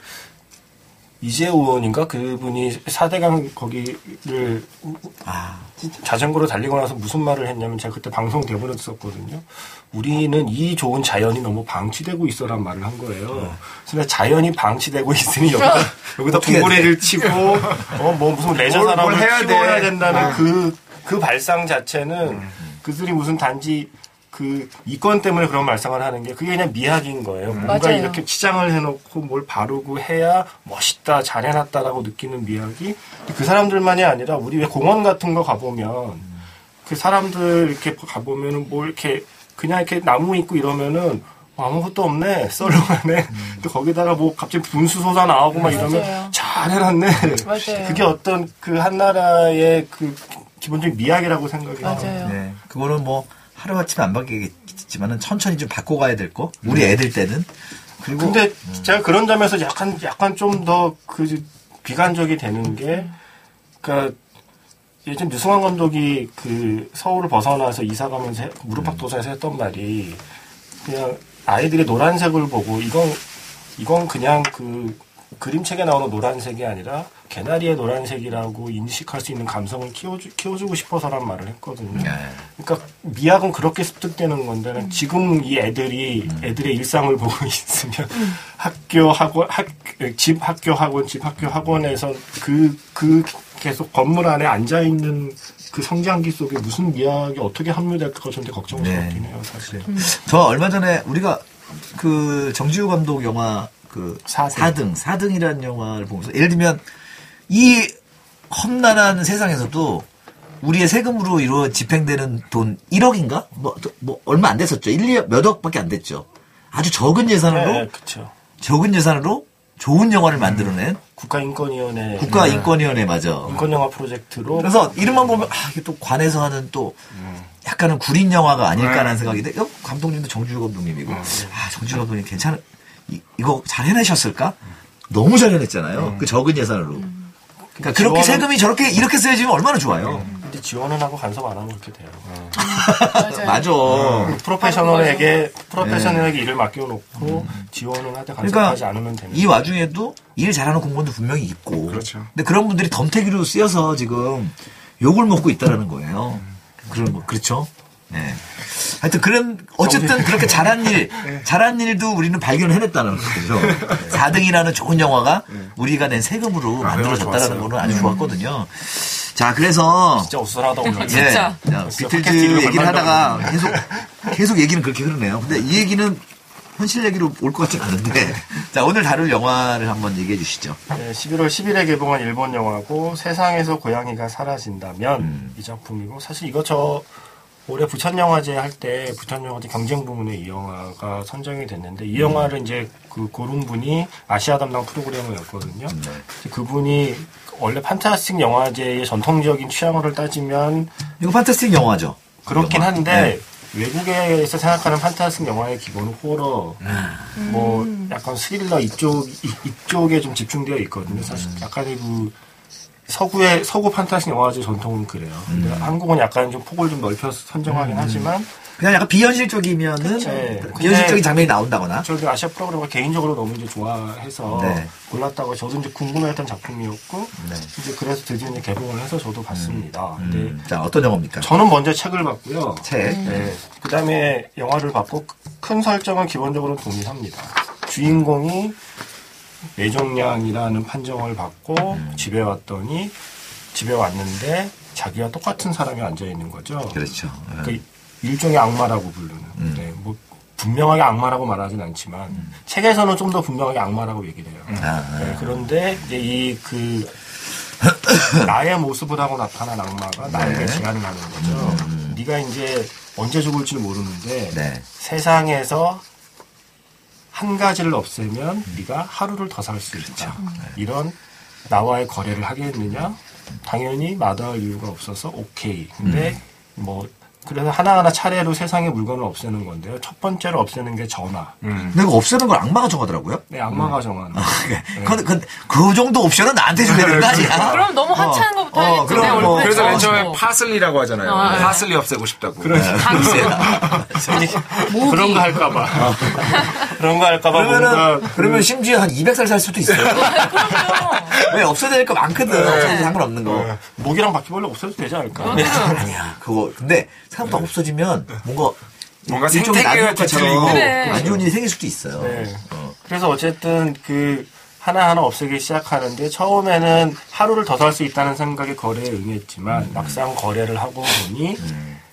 이재호 의원인가 그분이 사대강 거기를 아, 자전거로 달리고 나서 무슨 말을 했냐면 제가 그때 방송 대본에 썼거든요. 우리는 이 좋은 자연이 너무 방치되고 있어란 말을 한 거예요. 그래서 자연이 방치되고 있으니 여기다, 여기다 동고래를 치고 어 뭐 무슨 레저 뭘 해야 키워야 돼. 된다는 그, 그 발상 자체는 그들이 무슨 단지 그 이권 때문에 그런 말상을 하는 게 그게 그냥 미학인 거예요. 뭔가 맞아요. 이렇게 치장을 해놓고 뭘 바르고 해야 멋있다, 잘 해놨다라고 느끼는 미학이 그 사람들만이 아니라 우리 왜 공원 같은 거 가보면 그 사람들 이렇게 가보면은 뭐 이렇게 그냥 이렇게 나무 있고 이러면은 아무것도 없네 썰렁하네 또 거기다가 뭐 갑자기 분수 솟아 나오고 막 이러면 맞아요. 잘 해놨네 맞아요. 그게 어떤 그 한 나라의 그 기본적인 미학이라고 생각이 해요 맞아요. 네. 그거는 뭐 하루아침에 안 바뀌겠지만은 천천히 좀 바꿔가야 될 거. 우리 애들 때는. 그리고 근데 제가 그런 점에서 약간 약간 좀 더 그 비관적이 되는 게 그러니까 예전 유승환 감독이 그 서울을 벗어나서 이사 가면서 해- 무릎팍도사에서 했던 말이 그냥 아이들이 노란색을 보고 이건 이건 그냥 그 그림책에 나오는 노란색이 아니라 개나리의 노란색이라고 인식할 수 있는 감성을 키워주, 키워주고 싶어서란 말을 했거든요. 네. 그러니까 미학은 그렇게 습득되는 건데 는 지금 이 애들이 애들의 일상을 보고 *laughs* 있으면 학교 학원 학, 집 학교 학원 집 학교 학원에서 그그 계속 건물 안에 앉아 있는 그 성장기 속에 무슨 미학이 어떻게 합류될까 되게 걱정스럽긴 네. 해요 사실. 저 얼마 전에 우리가 그 정지우 감독 영화 그 사등. 4등, 4등 이라는 영화를 보면서 예를 들면 이 험난한 세상에서도 우리의 세금으로 이루어 집행되는 돈 1억인가? 뭐, 뭐 얼마 안 됐었죠. 1, 2억 몇 억밖에 안 됐죠. 아주 적은 예산으로 네. 적은 예산으로 좋은 영화를 만들어낸 국가인권위원회 국가인권위원회 맞아. 인권영화 프로젝트로 그래서 이름만 보면 아 이게 또 관에서 하는 또 약간은 구린 영화가 아닐까라는 생각이 돼. 어, 감독님도 정주호 감독님이고 아 정주호 감독님 괜찮은 이, 이거 잘 해내셨을까? 너무 잘 해냈잖아요. 그 적은 예산으로. 그러니까 그렇게 지원은- 세금이 저렇게 이렇게 쓰여지면 얼마나 좋아요. 근데 지원은 하고 간섭 안 하면 그렇게 돼요. 맞아요. 맞아. 그 프로페셔널에게 프로페셔널에게 일을 맡겨놓고 지원을 하되 네. 그러니까 간섭하지 않으면 됩니다. 이 와중에도 일 잘하는 공무원도 분명히 있고. 그렇죠. 근데 그런 분들이 덤태기로 쓰여서 지금 욕을 먹고 있다라는 거예요. 그런 거 그렇죠. 네. 하여튼 그런 어쨌든 그렇게 잘한 일, 잘한 일도 우리는 발견을 해냈다는 거죠. 4등이라는 좋은 영화가 우리가 낸 세금으로 만들어졌다라는 좋았어요. 거는 아주 좋았거든요. 자, 그래서 진짜 어수선하다 오늘. 예, 진짜. 자, 진짜 비틀즈 얘기를 하다가 계속 계속 얘기는 그렇게 흐르네요. 근데 이 얘기는 현실 얘기로 올 것 같지 않은데. 자, 오늘 다룰 영화를 한번 얘기해 주시죠. 네, 11월 10일에 개봉한 일본 영화고 세상에서 고양이가 사라진다면 음. 이 작품이고 사실 이거 저 올해 부천 영화제 할 때 부천 영화제 경쟁 부문에 이 영화가 선정이 됐는데 이 영화를 이제 그 고른 분이 아시아 담당 프로그래머였거든요. 네. 그분이 원래 판타스틱 영화제의 전통적인 취향으로 따지면 이거 판타스틱 영화죠. 그렇긴 영화. 한데 외국에서 생각하는 판타스틱 영화의 기본은 호러, 뭐 약간 스릴러 이쪽 이, 이쪽에 좀 집중되어 있거든요. 사실 약간의 그 서구의 서구 판타스틱 영화제 전통은 그래요. 근데 한국은 약간 좀 폭을 좀 넓혀서 선정하긴 하지만 그냥 약간 비현실적이면은 네. 비현실적인 근데 장면이 나온다거나. 저도 아시아 프로그램을 개인적으로 너무 이제 좋아해서 네. 골랐다고 저도 이제 궁금했던 작품이었고 네. 이제 그래서 드디어 이제 개봉을 해서 저도 봤습니다. 근데 음, 자, 어떤 영화입니까? 저는 먼저 책을 봤고요. 책. 네. 그 다음에 영화를 봤고 큰 설정은 기본적으로 동일합니다. 주인공이 뇌종양이라는 판정을 받고 음. 집에 왔더니 집에 왔는데 자기와 똑같은 사람이 앉아 있는 거죠. 그렇죠. 그 일종의 악마라고 부르는. 음. 네, 뭐 분명하게 악마라고 말하진 않지만 책에서는 좀 더 분명하게 악마라고 얘기를 해요. 아, 네, 그런데 이제 이 그 *coughs* 나의 모습을 하고 나타난 악마가 나에게 네. 제안을 하는 거죠. 네가 이제 언제 죽을지 모르는데 네. 세상에서 한 가지를 없애면 네가 하루를 더 살 수 있다. 이런 나와의 거래를 하겠느냐? 당연히 마다할 이유가 없어서 오케이. 근데 뭐 그래서 하나하나 차례로 세상의 물건을 없애는 건데요. 첫 번째로 없애는 게 전화. 근데 이거 없애는 걸 악마가 정하더라고요. 네, 악마가 정하는. 근데 그, 그 정도 옵션은 나한테 줘야 되는 거 아니야? 그럼 너무 하찮은 것부터 어, 하겠지. 그럼 내 뭐, 그래서 맨. 처음에 파슬리라고 하잖아요. 아, 네. 파슬리 없애고 싶다고. *laughs* 그런 거 할까봐. *laughs* 그런 거 할까봐. 그러면은, 그러면 심지어 한 200살 살 수도 있어요. *laughs* 왜 없어야 될 거 많거든. 없어도 상관없는 거. 목이랑 바퀴벌레 없애도 되지 않을까? 아니야, 그거. 근데 생각보다 없어지면 뭔가 뭔가 뒤틀리고. 그래. 안 좋은 일이 생길 수도 있어요. 네. 그래서 어쨌든 그 하나하나 없애기 시작하는데 처음에는 하루를 더 살 수 있다는 생각에 거래에 응했지만 막상 거래를 하고 보니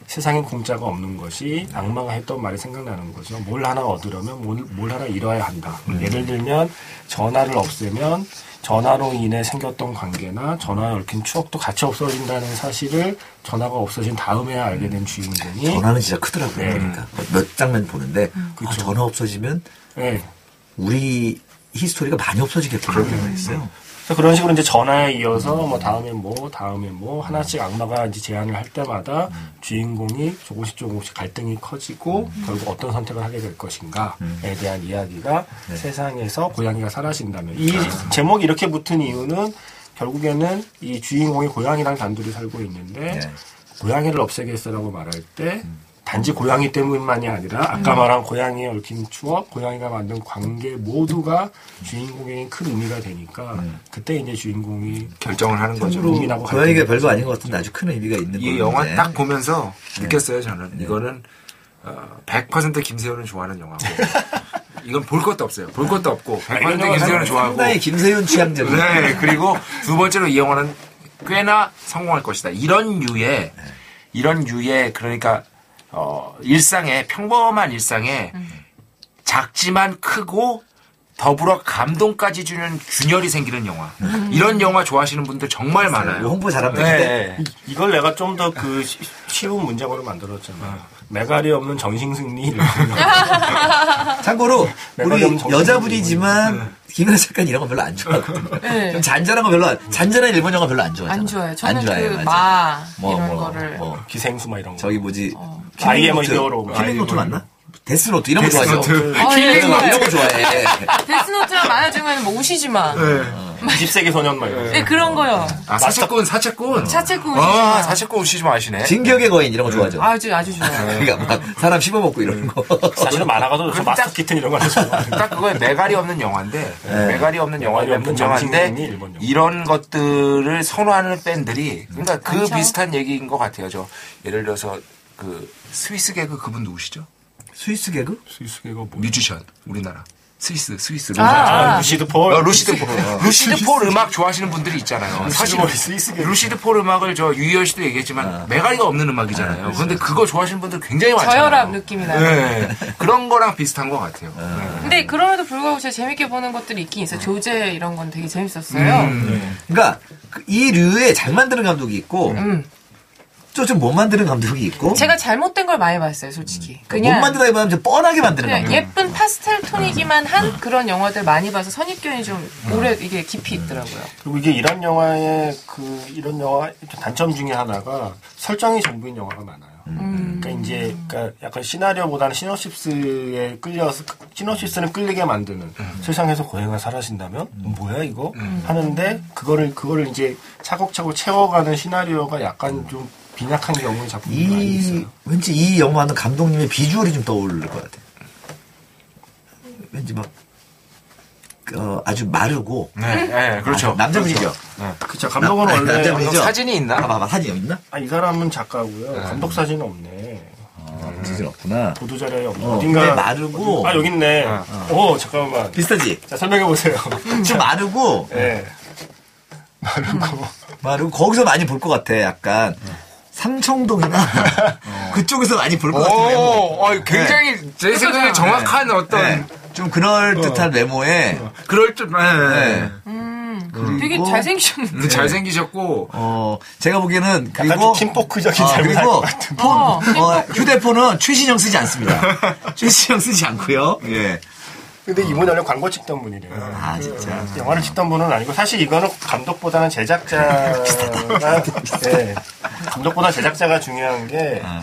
세상에 공짜가 없는 것이 악마가 했던 말이 생각나는 거죠. 뭘 하나 얻으려면 뭘, 뭘 하나 잃어야 한다. 예를 들면 전화를 없애면 전화로 인해 생겼던 관계나 전화에 얽힌 추억도 같이 없어진다는 사실을 전화가 없어진 다음에 알게 된 주인공이 전화는 진짜 크더라고요. 네. 그러니까 몇 장면 보는데 아, 그쵸. 전화 없어지면 네. 우리 히스토리가 많이 없어지겠구나 생각했어요. 그래서 그런 식으로 이제 전화에 이어서 뭐 다음에 뭐 다음에 뭐 하나씩 악마가 이제 제안을 할 때마다 주인공이 조금씩 조금씩 갈등이 커지고 결국 어떤 선택을 하게 될 것인가에 대한 이야기가 세상에서 고양이가 사라진다면 이 제목이 이렇게 붙은 이유는 결국에는 이 주인공이 고양이랑 단둘이 살고 있는데 네. 고양이를 없애겠어라고 말할 때 단지 고양이 때문만이 아니라 아까 말한 고양이에 얽힌 추억, 고양이가 만든 관계 모두가 주인공에게 큰 의미가 되니까 그때 이제 주인공이 결정을 하는 거죠. 고양이가 별거 아닌 것 같은데 아주 큰 의미가 있는 이 거예요. 영화 딱 보면서 느꼈어요 저는. 이거는 어, 100% 김세현을 좋아하는 영화고 *laughs* 이건 볼 것도 없어요 볼 것도 없고 100% 김세현을 좋아하고 상당히 김세윤 취향적. 네 그리고 두 번째로 이 영화는 꽤나 성공할 것이다 이런 유의 이런 유의 그러니까 어, 일상에 평범한 일상에 작지만 크고 더불어 감동까지 주는 균열이 생기는 영화 이런 영화 좋아하시는 분들 정말 많아요 홍보 되는데. 네. 이- 이걸 내가 좀 더 그 쉬운 문장으로 만들었잖아. 메갈이 없는 정신승리 *laughs* 참고로 우리 여자분이지만 김연아 작가는 이런 거 별로 안 좋아하거든요. *laughs* 네. 좀 잔잔한 거 별로 안, 잔잔한 일본 영화 별로 안 좋아하잖아. 안 좋아요. 저는 안 좋아해요, 그. 마 뭐, 이런 뭐, 거를 뭐 기생수 막 이런 거. 저기 뭐지? I am a Killing Note. hero. Killing Note 맞나? Death Note 이런 거 좋아하죠. Death Note. 아, 예, Killing Note. 이런 거 좋아해. Death Note랑 만화 중에는 뭐 우시지마. 네. 20세기 소년 거. 네, 그런 거요. 아, 사채꾼, 사채꾼. 사채꾼 아, 마. 사채꾼 우시지 마시네. 진격의 거인 이런 거 좋아하죠. 아주 아주 좋아요. *laughs* 그러니까 막 사람 씹어먹고 이런 거. 사실은 만화가도 저 마스터 딱- 키튼 이런 거 하죠. *laughs* 딱 그거에 메가리 없는 영화인데, 메가리 없는 영화에 분명한데. 이런 것들을 선호하는 팬들이, 그러니까 그 많죠. 비슷한 얘기인 것 같아요. 저, 예를 들어서, 그, 스위스 개그 그분 누구시죠? 스위스 개그? 스위스가 뭐? 뮤지션, 우리나라. 스위스, 스위스. 아, 아, 루시드 폴. 어, 루시드 폴. 루시드 폴 음악 좋아하시는 분들이 있잖아요. 사실. 루시드 폴 음악을 저 유희열 씨도 얘기했지만 메가리가 없는 음악이잖아요. 그런데 그거 좋아하시는 분들 굉장히 많잖아요. 저혈압 느낌이 나요. 네. 그런 거랑 비슷한 것 같아요. 네. 근데 그럼에도 불구하고 제가 재밌게 보는 것들이 있긴 있어요. 조제 이런 건 되게 재밌었어요. 음. 그러니까 그이 류에 잘 만드는 감독이 있고 음. 좀 못 만드는 감독이 있고 제가 잘못된 걸 많이 봤어요, 솔직히. 못 그냥 만드다기보다는 좀 뻔하게 만드는 그냥 감독. 예쁜 파스텔 톤이기만 한 그런 영화들 많이 봐서 선입견이 좀 오래 이게 깊이 있더라고요. 그리고 이게 이런 영화의 그 이런 영화 단점 중에 하나가 설정이 전부인 영화가 많아요. 그러니까 이제 그러니까 약간 시나리오보다는 시놉시스에 끌려서 시놉시스는 끌리게 만드는 세상에서 고해가 사라진다면 뭐야 이거 하는데 그거를 그거를 이제 차곡차곡 채워가는 시나리오가 약간 좀 빈약한 경우의 작품이 많이 이 있어요. 왠지 이 영화는 감독님의 비주얼이 좀 떠오를 것 같아. 왠지 막 어, 아주 마르고 네, 네, 그렇죠. 아, 남자분이죠. 그쵸 감독은 나- 원래 남자분이죠? 사진이 있나? 아, 봐봐 사진 있나? 아, 이 사람은 작가고요. 감독 사진은 없네. 아, 사진 없구나. 보도 자료에 없네. 어, 어딘가 근데 마르고 아 여기 있네. 어 잠깐만. 비슷하지? 자 설명해 보세요. *laughs* 좀 마르고 예. 마르고 마르고 거기서 많이 볼 것 같아. 약간 삼청동이나 *laughs* 그쪽에서 많이 볼 것 같은 외모. 오, 어, 굉장히 제 생각에 정확한 어떤 네. 좀 그럴 듯한 외모에 그럴 줄, 네. 네. 되게 그리고- 잘생기셨는데. 근데 잘생기셨고 어 제가 보기에는 그리고 좀 팀포크적인 아, 살 그리고. 폰, 어, 어, 휴대폰은 최신형 쓰지 않습니다. *laughs* 최신형 쓰지 않고요. 예. 근데 이분이 원래 광고 찍던 분이래요. 아 진짜. 영화를 찍던 분은 아니고 사실 이거는 감독보다는 제작자가 *laughs* 예. 감독보다 제작자가 중요한 게 아,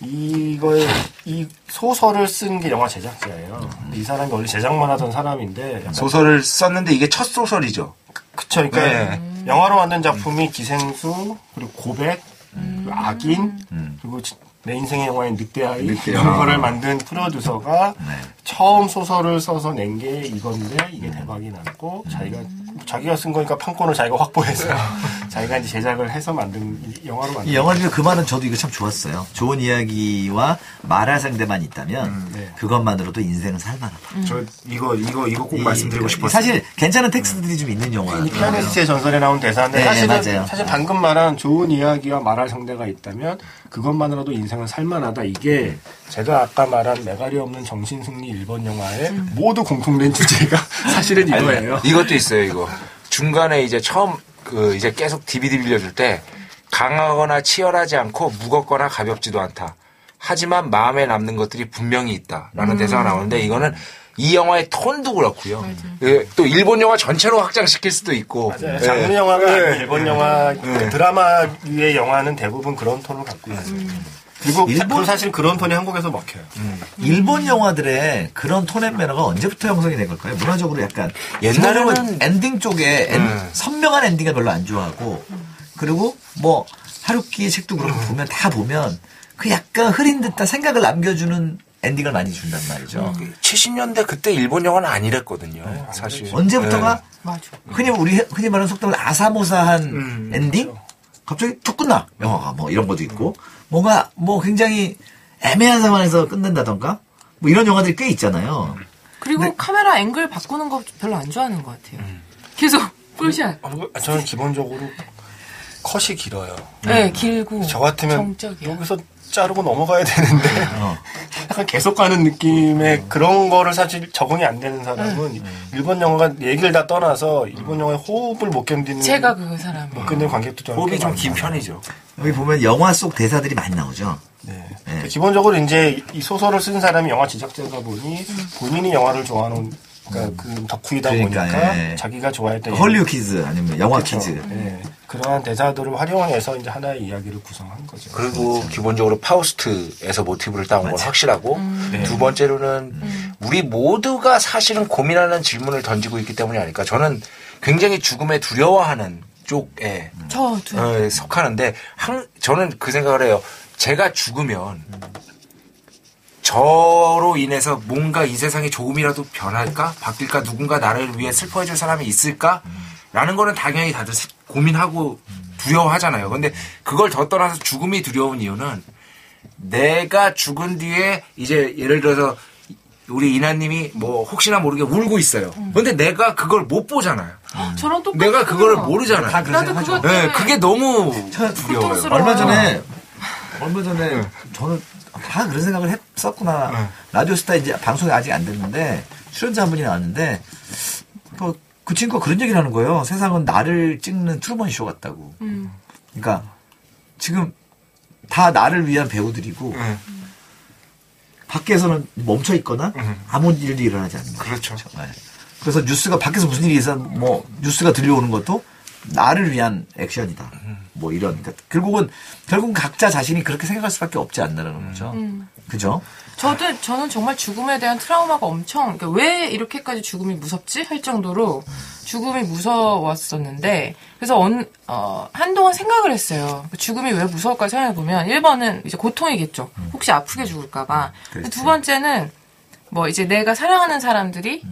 이거에 이 소설을 쓴 게 영화 제작자예요. 이 사람이 원래 제작만 하던 사람인데 소설을 썼는데 이게 첫 소설이죠. 그쵸. 그러니까 네. 영화로 만든 작품이 기생수 그리고 고백 그리고 악인 음. 그리고 지- 내 인생의 영화인 늑대아이 늑대아이. 이런 거를 만든 프로듀서가 네. 처음 소설을 써서 낸 게 이건데 이게 대박이 났고 자기가 자기가 쓴 거니까 판권을 자기가 확보해서 *laughs* 자기가 이제 제작을 해서 만든 이- 영화로 만든 이 영화 중에 그 말은 저도 이거 참 좋았어요. 좋은 이야기와 말할 상대만 있다면 네. 그것만으로도 인생은 살만하다. 저 이거 이거 이거 꼭 이- 말씀드리고 싶었어요. 사실 괜찮은 텍스트들이 좀 있는 영화. 이 피아니스트의 전설에 나온 대사인데 네, 사실은 맞아요. 사실 방금 말한 좋은 이야기와 말할 상대가 있다면 그것만으로도 인생은 살만하다 이게 제가 아까 말한 메가리 없는 정신 승리 일본 영화의 모두 공통된 주제가 *laughs* 사실은 이거예요. 이것도 있어요, 이거. 중간에 이제 처음 그 이제 계속 DVD 빌려줄 때 강하거나 치열하지 않고 무겁거나 가볍지도 않다. 하지만 마음에 남는 것들이 분명히 있다라는 대사가 나오는데 이거는 이 영화의 톤도 그렇고요. 예, 또 일본 영화 전체로 확장시킬 수도 있고. 맞아요. 예. 장르 영화가 예. 일본 영화 그 드라마 위의 영화는 대부분 그런 톤을 갖고 있어요. 그리고 일본- 일본 사실 그런 톤이 한국에서 먹혀요. 일본 영화들의 그런 톤앤 매너가 언제부터 형성이 된 걸까요? 문화적으로 약간 옛날에는- 엔딩 쪽에 엔- 음. 선명한 엔딩을 별로 안 좋아하고 그리고 뭐 하루키 책도 그렇고 음. 보면 다 보면 그 약간 흐린 듯한 생각을 남겨주는 엔딩을 많이 준단 말이죠. 70년대 그때 일본 영화는 아니랬거든요. 사실. 언제부터가 네. 맞아. 흔히 우리 흔히 말하는 속담을 아사무사한 음, 엔딩 갑자기 툭 끝나 영화가 뭐 이런 것도 있고 뭔가 뭐 굉장히 애매한 상황에서 끝낸다던가 뭐 이런 영화들이 꽤 있잖아요. 그리고 카메라 앵글 바꾸는 거 별로 안 좋아하는 것 같아요. 계속 풀샷. 어, 저는 기본적으로 컷이 길어요. 네, 길고. 저 같으면 정적이야. 여기서 자르고 넘어가야 되는데 *laughs* 어. 약간 계속 가는 느낌의 그런 거를 사실 적응이 안 되는 사람은 일본 영화가 얘기를 다 떠나서 일본 영화의 호흡을 못 견디는 제가 그 사람. 못 견디는 관객도 호흡이 꽤 좀. 긴 편이죠. 여기 보면 영화 속 대사들이 많이 나오죠. 네. 네. 기본적으로 이제 이 소설을 쓴 사람이 영화 제작자다 보니 본인이 영화를 좋아하는 그러니까 그 덕후이다 그러니까, 보니까 예. 자기가 좋아했던 헐리우드 kids 아니면 영화 그쵸. kids. 예. 그러한 대사들을 활용해서 이제 하나의 이야기를 구성한 거죠. 그리고 기본적으로 파우스트에서 모티브를 따온 건 확실하고 네. 두 번째로는 우리 모두가 사실은 고민하는 질문을 던지고 있기 때문이 아닐까. 저는 굉장히 죽음에 두려워하는 쪽에 저도. 어, 속하는데 한, 저는 그 생각을 해요. 제가 죽으면 저로 인해서 뭔가 이 세상이 조금이라도 변할까? 바뀔까? 누군가 나를 위해 슬퍼해줄 사람이 있을까? 라는 거는 당연히 다들 세- 고민하고 두려워하잖아요. 근데 그걸 더 떠나서 죽음이 두려운 이유는 내가 죽은 뒤에 이제 예를 들어서 우리 이나님이 뭐 혹시나 모르게 울고 있어요. 근데 내가 그걸 못 보잖아요. 저랑 똑같아. 내가 그거를 모르잖아요. 다 그런 나도 생각하죠. 그거 네, 때문에 그게 너무 두려워요. 고통스러워. 얼마 전에 얼마 전에 저는 다 그런 생각을 했었구나. 네. 라디오 스타 이제 방송이 아직 안 됐는데 출연자 한 분이 나왔는데 그, 그 친구가 그런 얘기를 하는 거예요. 세상은 나를 찍는 트루먼 쇼 같다고. 음. 그러니까 지금 다 나를 위한 배우들이고 네. 밖에서는 멈춰 있거나 음. 아무 일도 일어나지 않는 거예요. 그렇죠. 네. 그래서 뉴스가 밖에서 무슨 일이 있어 뭐 뉴스가 들려오는 것도 나를 위한 액션이다. 뭐 이런 그러니까 결국은 결국은 각자 자신이 그렇게 생각할 수밖에 없지 않나라는 거죠. 음. 그죠? 저도 저는 정말 죽음에 대한 트라우마가 엄청 그러니까 왜 이렇게까지 죽음이 무섭지 할 정도로 죽음이 무서웠었는데 그래서 언- 어, 한동안 생각을 했어요. 그 죽음이 왜 무서울까 생각해 보면 1번은 이제 고통이겠죠. 혹시 아프게 죽을까봐. 근데 그렇지. 두 번째는 뭐 이제 내가 사랑하는 사람들이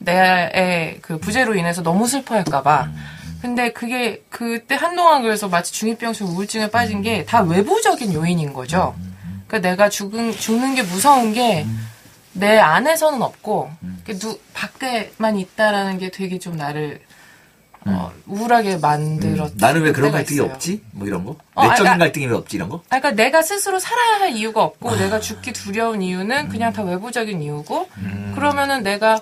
내의 그 부재로 인해서 너무 슬퍼할까 봐. 근데 그게 그때 한동안 그래서 마치 중이병처럼 우울증에 빠진 게 다 외부적인 요인인 거죠. 그러니까 내가 죽은, 죽는 게 무서운 게 내 안에서는 없고 그 누, 밖에만 있다라는 게 되게 좀 나를 어, 우울하게 만들었. 음. 나는 왜 그런 갈등이 있어요. 없지? 뭐 이런 거? 어, 내적인 아, 아. 갈등이 왜 없지? 이런 거? 아, 그러니까 내가 스스로 살아야 할 이유가 없고 내가 죽기 두려운 이유는 그냥 다 외부적인 이유고 그러면은 내가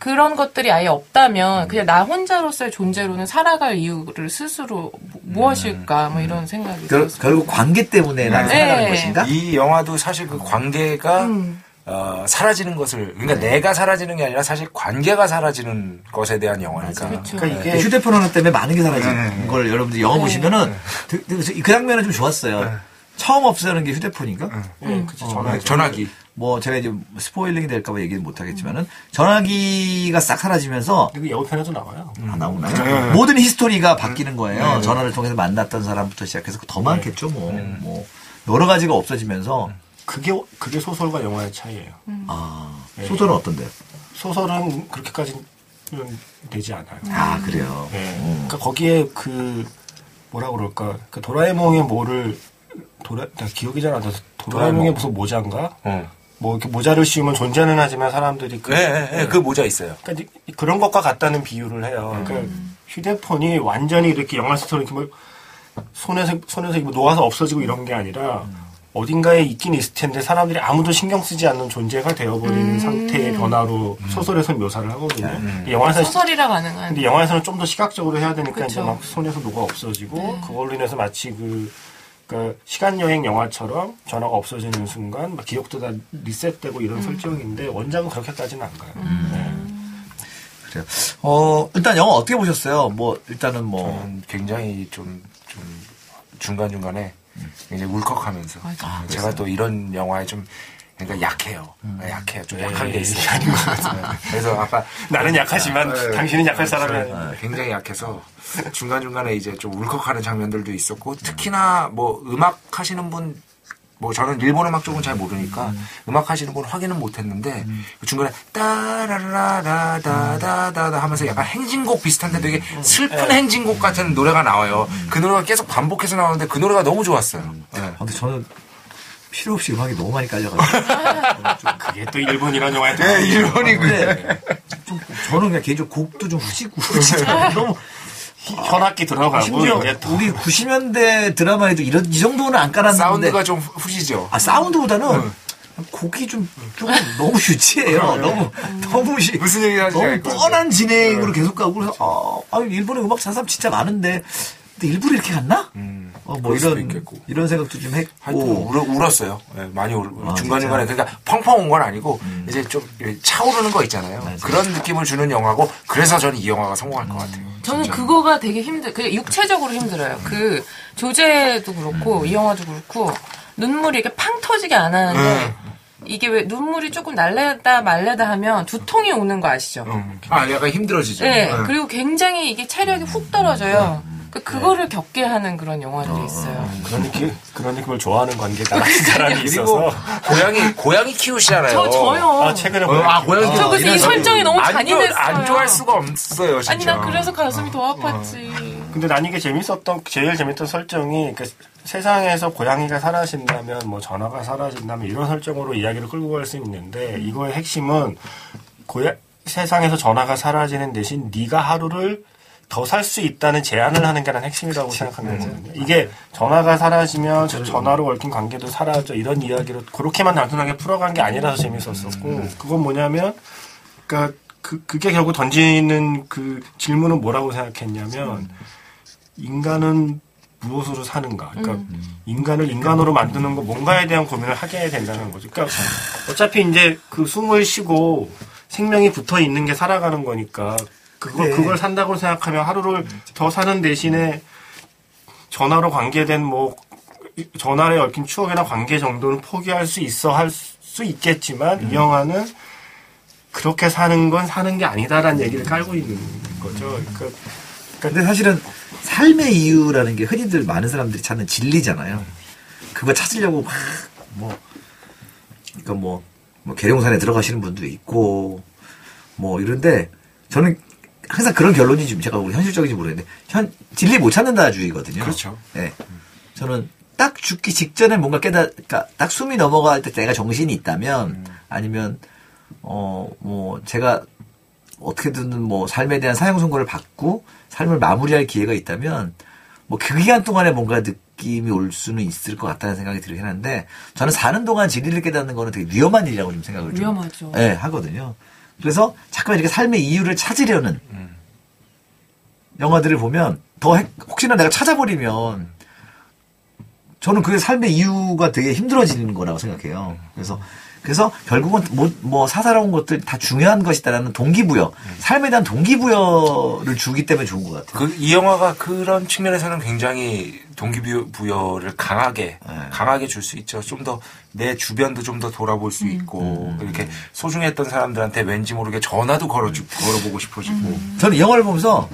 그런 것들이 아예 없다면 그냥 나 혼자로서의 존재로는 살아갈 이유를 스스로 뭐- 무엇일까 뭐 이런 생각이 결, 들었어요. 결국 관계 때문에 나를 네. 살아가는 것인가? 이 영화도 사실 그 관계가 음. 어, 사라지는 것을 그러니까 내가 사라지는 게 아니라 사실 관계가 사라지는 것에 대한 영화니까. 그렇죠. 그러니까 이게 휴대폰 하나 때문에 많은 게 사라지는 네. 걸 여러분들 영화 네. 보시면은 그, 그, 그 장면은 좀 좋았어요. 처음 없애는 게 휴대폰인가? 예, 그치, 전화. 네, 전화기. 뭐 제가 이제 스포일링이 될까봐 얘기는 못하겠지만은 전화기가 싹 사라지면서 그리고 예고편에도 나와요. 안 나오나요? 모든 히스토리가 바뀌는 거예요. 전화를 통해서 만났던 사람부터 시작해서 더 많겠죠, 뭐. 뭐 여러 가지가 없어지면서 그게 그게 소설과 영화의 차이예요. 아 소설은 어떤데요? 소설은 그렇게까지는 되지 않아요. 아 그래요. 예. 그러니까 거기에 그 뭐라 그럴까 그 도라에몽의 뭐를 도라 나 기억이 잘 안 나서 도라에몽의 무슨 모자인가 어. 뭐 이렇게 모자를 씌우면 존재는 하지만 사람들이 그, 네, 네, 네, 그 모자 있어요. 그러니까 이- 그런 것과 같다는 비유를 해요. 그러니까 휴대폰이 완전히 이렇게 영화 스토리 이렇게 뭐 손에서 손에서 이거 녹아서 없어지고 이런 게 아니라 어딘가에 있긴 있을 텐데 사람들이 아무도 신경 쓰지 않는 존재가 되어버리는 음. 상태의 변화로 소설에서 묘사를 하거든요. 음. 영화에서 소설이라 가능한. 근데 영화에서는 좀 더 시각적으로 해야 되니까 이제 그쵸. 막 손에서 녹아 없어지고 네. 그걸로 인해서 마치 그, 그 시간 여행 영화처럼 전화가 없어지는 순간 막 기억도 다 리셋되고 이런 설정인데 원작은 그렇게까지는 안 가요. 네. 그래요. 어, 일단 영화 어떻게 보셨어요? 뭐, 일단은 뭐, 저는 굉장히 좀, 좀 중간 중간에 굉장히 울컥하면서 맞아. 아, 제가 또 이런 영화에 좀 그러니까 약해요. 약해요. 좀 약한 게 있어요. *laughs* 네. 그래서 아까 나는 약하지만 네. 당신은 약할 사람이 네, 아니야. 굉장히 약해서 *laughs* 중간 중간에 이제 좀 울컥하는 장면들도 있었고 특히나 뭐 음악 하시는 분 뭐 저는 일본 음악 쪽은 잘 모르니까 음. 악 하시는 분 확인은 못했는데 그 중간에 따라라라다다다다 하면서 약간 행진곡 비슷한데 되게 슬픈 행진곡 같은 노래가 나와요. 그 노래가 계속 반복해서 나오는데 그 노래가 너무 좋았어요. 네. 아, 근데 저는 필요 없이 음악이 너무 많이 깔려가지고. *laughs* 그게 또 일본 이런 영화에 또 네, 일본이 근데 좀, 저는 그냥 개인적으로 곡도 좀 후지고, 진짜 *laughs* 너무. 현악기 들어가고 심지어 또 우리 90년대 드라마에도 이런, 이 정도는 안 깔았는데. 사운드가 좀 후지죠. 아, 사운드보다는 곡이 좀, 조금 너무 유치해요. 너무, 너무 시, 무슨 얘기 하시는지 너무 뻔한. 진행으로 계속 가고, 그래서, 아, 아, 일본의 음악 사람 진짜 많은데, 근데 일부러 이렇게 갔나? 음, 어, 뭐 이런, 있겠고. 이런 생각도 좀 했고. 하여튼 울어, 울었어요. 네, 많이 울, 아, 중간 중간에 진짜? 그러니까 펑펑 온 건 아니고 이제 좀 차오르는 거 있잖아요. 맞아요. 그런 느낌을 주는 영화고 그래서 저는 이 영화가 성공할 것 같아요. 저는 진짜. 그거가 되게 힘들, 그 육체적으로 힘들어요. 그 조제도 그렇고 이 영화도 그렇고 눈물이 이렇게 팡 터지게 안 하는데 이게 왜 눈물이 조금 날래다 말래다 하면 두통이 오는 거 아시죠? 음. 아 약간 힘들어지죠. 네. 네. 그리고 굉장히 이게 체력이 훅 떨어져요. 그 그거를 겪게 하는 그런 영화들이 있어요. 그런 느낌 그런 느낌을 좋아하는 관계 나 같은 *laughs* 사람이 있어서 고양이 고양이 키우시잖아요. 저 저요. 아 최근에 어, 아 고양이 저 그래서 이 설정이 너무 안 잔인했어요. 안 좋아할 수가 없어요. 진짜. 아니 난 그래서 가슴이 더 아팠지. 근데 난 이게 재밌었던 제일 재밌던 설정이 그 세상에서 고양이가 사라진다면 뭐 전화가 사라진다면 이런 설정으로 이야기를 끌고 갈 수 있는데 이거의 핵심은 고야, 세상에서 전화가 사라지는 대신 네가 하루를 더 살 수 있다는 제안을 하는 게난 핵심이라고 생각하는 거거든요. 이게 전화가 사라지면 저 전화로 얽힌 관계도 사라져. 이런 이야기로 그렇게만 단순하게 풀어간 게 아니라서 재밌었었고 그건 뭐냐면 그러니까 그 그게 결국 던지는 그 질문은 뭐라고 생각했냐면 인간은 무엇으로 사는가? 그러니까 인간을 인간으로 만드는 거 뭔가에 대한 고민을 하게 된다는 거죠. 그러니까 어차피 이제 그 숨을 쉬고 생명이 붙어 있는 게 살아가는 거니까 그거 네. 그걸 산다고 생각하면 하루를 더 사는 대신에 전화로 관계된 뭐 전화에 얽힌 추억이나 관계 정도는 포기할 수 있어 할 수 있겠지만 이 영화는 그렇게 사는 건 사는 게 아니다라는 얘기를 깔고 있는 거죠. 그러니까 근데 사실은 삶의 이유라는 게 흔히들 많은 사람들이 찾는 진리잖아요. 그거 찾으려고 막, 뭐, 그러니까 뭐, 뭐, 계룡산에 들어가시는 분도 있고, 뭐, 이런데, 저는 항상 그런 결론이 좀 제가 우리 현실적인지 모르겠는데, 현, 진리 못 찾는다 주의거든요. 그렇죠. 예. 저는 딱 죽기 직전에 뭔가 깨달, 그러니까 딱 숨이 넘어갈 때 내가 정신이 있다면, 아니면, 어, 뭐, 제가 어떻게든 뭐 삶에 대한 사형 선고를 받고 삶을 마무리할 기회가 있다면 뭐 그 기간 동안에 뭔가 느낌이 올 수는 있을 것 같다는 생각이 들긴 하는데 저는 사는 동안 진리를 깨닫는 거는 되게 위험한 일이라고 좀 생각을 좀 위험하죠. 예, 하거든요. 그래서 자꾸만 이렇게 삶의 이유를 찾으려는 영화들을 보면 더 핵- 혹시나 내가 찾아버리면 저는 그게 삶의 이유가 되게 힘들어지는 거라고 생각해요. 그래서 그래서 결국은 뭐, 뭐 사사로운 것들 다 중요한 것이다라는 동기부여, 삶에 대한 동기부여를 주기 때문에 좋은 것 같아요. 그, 이 영화가 그런 측면에서는 굉장히 동기부여를 강하게, 네. 강하게 줄 수 있죠. 좀 더 내 주변도 좀 더 돌아볼 수 있고, 이렇게 소중했던 사람들한테 왠지 모르게 전화도 걸어주, 걸어보고 싶어지고. 저는 이 영화를 보면서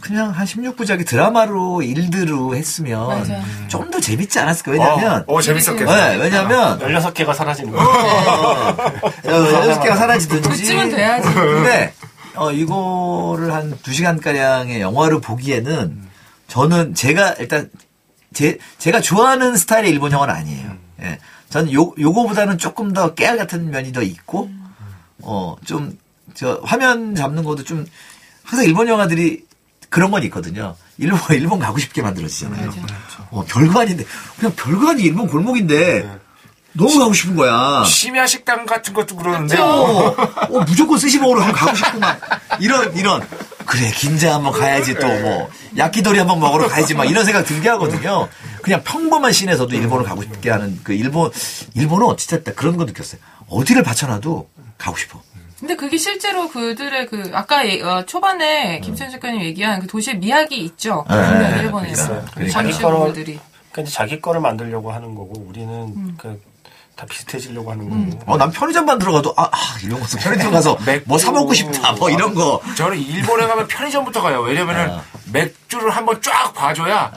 그냥 한 16부작이 드라마로 일드로 했으면 맞아요. 좀더 재밌지 않았을까? 왜냐면 어, 어, 재밌었겠다. 네, 왜냐면 16개가 사라지는 어, 거예요. 여섯 개가 사라지든지. 그쯤은 돼야지. 근데 어 이거를 한두 시간 가량의 영화를 보기에는 저는 제가 일단 제 제가 좋아하는 스타일의 일본 영화는 아니에요. 예. 저는 요 요거보다는 조금 더 깨알 같은 면이 더 있고 어 좀 저 화면 잡는 것도 좀 항상 일본 영화들이 그런 건 있거든요. 일본 *laughs* 일본 가고 싶게 만들어지잖아요. 맞아. 어, 별거 아닌데 그냥 별거 아닌 일본 골목인데 네. 너무 가고 싶은 거야. 심야 식당 같은 것도 그러는데 어, 어, 무조건 스시 먹으러 한번 가고 싶고 막 이런 이런 그래 긴자 한번 가야지 또 뭐 야끼도리 한번 먹으러 가야지 막 이런 생각 들게 하거든요. 그냥 평범한 시내에서도 일본을 가고 싶게 하는 그 일본 일본은 딱 그런 거 느꼈어요. 어디를 받쳐놔도 가고 싶어. 근데 그게 실제로 그들의 그 아까 예- 어, 초반에 김천 작가님 얘기한 그 도시의 미학이 있죠. 네, 분명히 네, 일본에서 그러니까. 그 자기 건물들이. 그러니까 이제 자기 거를 만들려고 하는 거고 우리는 음. 그 다 비슷해지려고 하는 거고. 어, 난 편의점만 들어가도 아, 아 이런 거 편의점 가서 *laughs* 뭐 사 먹고 싶다 뭐 이런 거. 저는 일본에 가면 편의점부터 가요. 왜냐면은 어. 맥주를 한번 쫙 봐줘야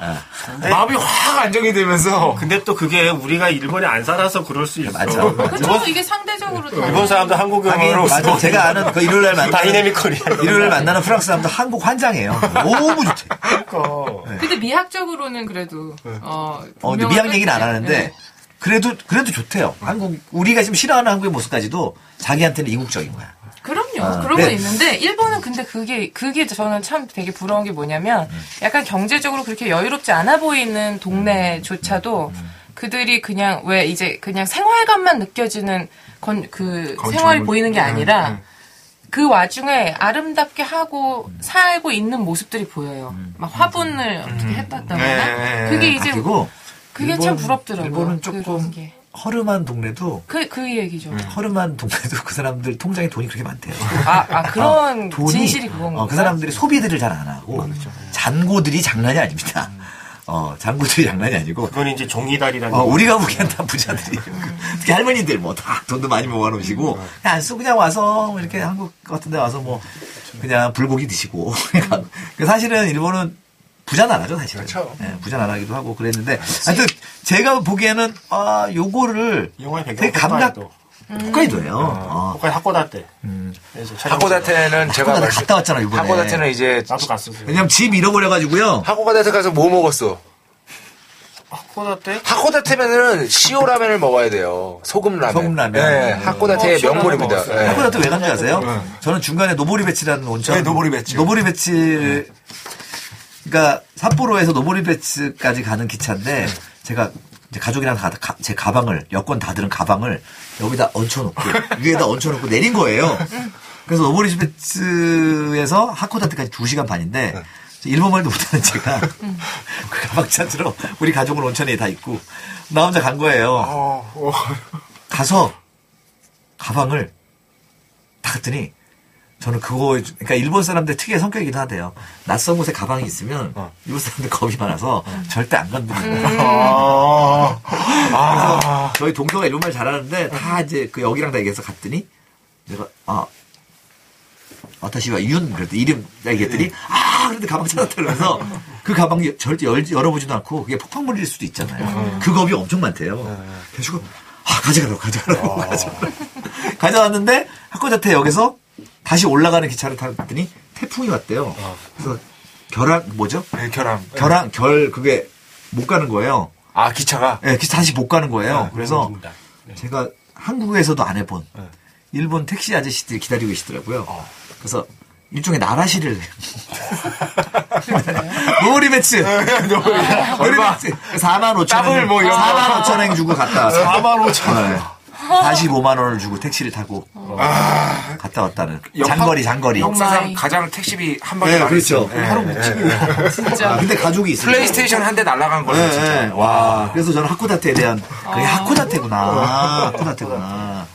네. 마음이 확 안정이 되면서 근데 또 그게 우리가 일본에 안 살아서 그럴 수 있어. 맞아. 그렇죠. 이게 상대적으로 다. 일본 사람도 하긴 오면 맞아. 제가 아는 그 일요일 날 만나는 다이내미컬이야. 일요일 날 만나는 프랑스 사람도 한국 환장해요. 너무 좋대. 그러니까. 근데 미학적으로는 그래도 어, 어, 근데 미학 얘기는 안 끝이에요. 하는데 네. 그래도 그래도 좋대요. 한국 우리가 지금 싫어하는 한국의 모습까지도 자기한테는 이국적인 거야. 그럼요. 아, 그런 네. 건 있는데 일본은 근데 그게 그게 저는 참 되게 부러운 게 뭐냐면 음. 약간 경제적으로 그렇게 여유롭지 않아 보이는 동네조차도 음. 그들이 그냥 왜 이제 그냥 생활감만 느껴지는 건 그. 생활이 보이는 게 음, 아니라 그 와중에 아름답게 하고 살고 있는 모습들이 보여요. 막 화분을 어떻게 했다거나 네. 그게 아, 이제 그리고 그게 일본- 참 부럽더라고요. 일본은 조금 게. 허름한 동네도 그, 그 얘기죠. 허름한 동네도 그 사람들 통장에 돈이 그렇게 많대요. 아, 아, 그런 돈이 진실이 그건 어, 그? 사람들이 소비들을 잘 안 하고 잔고들이 장난이 아닙니다. 어, 잔고들이 장난이 아니고 그건 이제 종이다리라는. 어, 우리가 보기엔 다 부자들이. 특히 할머니들 뭐 다 돈도 많이 모아놓으시고, 그냥 안 쓰고 그냥 와서 뭐 이렇게 한국 같은 데 와서 뭐 그냥 불고기 드시고. *laughs* 그 사실은 일본은 부자 나라죠, 사실은. 그렇죠. 예, 부자 나라기도 하고 그랬는데. 하여튼 제가 보기에는, 아, 요거를 되게 감각, 홋카이도. 홋카이도예요. 어. 홋카이 하코다 때. 음. 그래서 촬영 하코다테는 제가 하코다테 갔다 왔잖아, 이번에. 하코다테는 이제 나도 갔어. 왜냐면 집 잃어버려가지고요. 하코다테 가서 뭐 먹었어? 하코다테? 하코다테면은 시오 라면을 먹어야 돼요. 소금 라면. 소금 라면. 네, 음. 하코다테의 어, 명물입니다. 네. 하코다테 왜 간지 아세요? 저는 중간에 노보리베츠라는 온천. 네, 노보리베츠. 노보리베츠. 그러니까 삿포로에서 노보리베츠까지 가는 기차인데 제가 이제 가족이랑 다, 가- 제 가방을 여권 다 들은 가방을 여기다 얹혀놓고 위에다 얹혀놓고 내린 거예요. 그래서 노보리베츠에서 하코다테까지 2시간 반인데 일본 말도 못하는 제가 그 가방 찾으러 우리 가족은 온천에 다 있고 나 혼자 간 거예요. 어, 어. 가서 가방을 다 갔더니 저는 그거 그러니까 일본 사람들 특유의 성격이기도 하대요. 낯선 곳에 가방이 있으면 일본 사람들 겁이 많아서 절대 안 건드리고. *laughs* 아, 아. 저희 동서가 일본 말 잘하는데 다 이제 그 여기랑 다 얘기해서 갔더니 내가 아 와타시와 윤 그랬더니 이름 얘기했더니 아 그런데 가방 찾았다 그러면서 그 가방 절대 열, 열어보지도 않고 그게 폭발물일 수도 있잖아요. 그 겁이 엄청 많대요. 그래서 아 가져가라고 가져가라고 가져가라고 *laughs* 가져왔는데 하코다테 역에서 다시 올라가는 기차를 탔더니 태풍이 왔대요. 그래서 결항 뭐죠? 네, 결함. 결항 결 그게 못 가는 거예요. 아, 기차가? 예, 기차 다시 못 가는 거예요. 그래서 음, 제가 한국에서도 안 해본 일본 택시 아저씨들이 기다리고 계시더라고요. 그래서 일종의 나라시를 노보리베츠 노보리베츠 4만 5천 더블 원 뭐 이런 거. 4만 5천 원 주고 갔다 왔어요. 4만 5천 네. 45만 원을 주고 택시를 타고 갔다 왔다는 장거리 장거리. 역사상. 가장 택시비 한 방에 네, 나갔어요. 그렇죠. 네, 하루 네. 묵직이에요. 진짜. 아, 근데 가족이 있어요. 플레이스테이션 한 대 날라간 거예요, 네, 진짜. 네. 와, 그래서 저는 하코다테에 대한 그게 하코다테구나. 하코다테구나.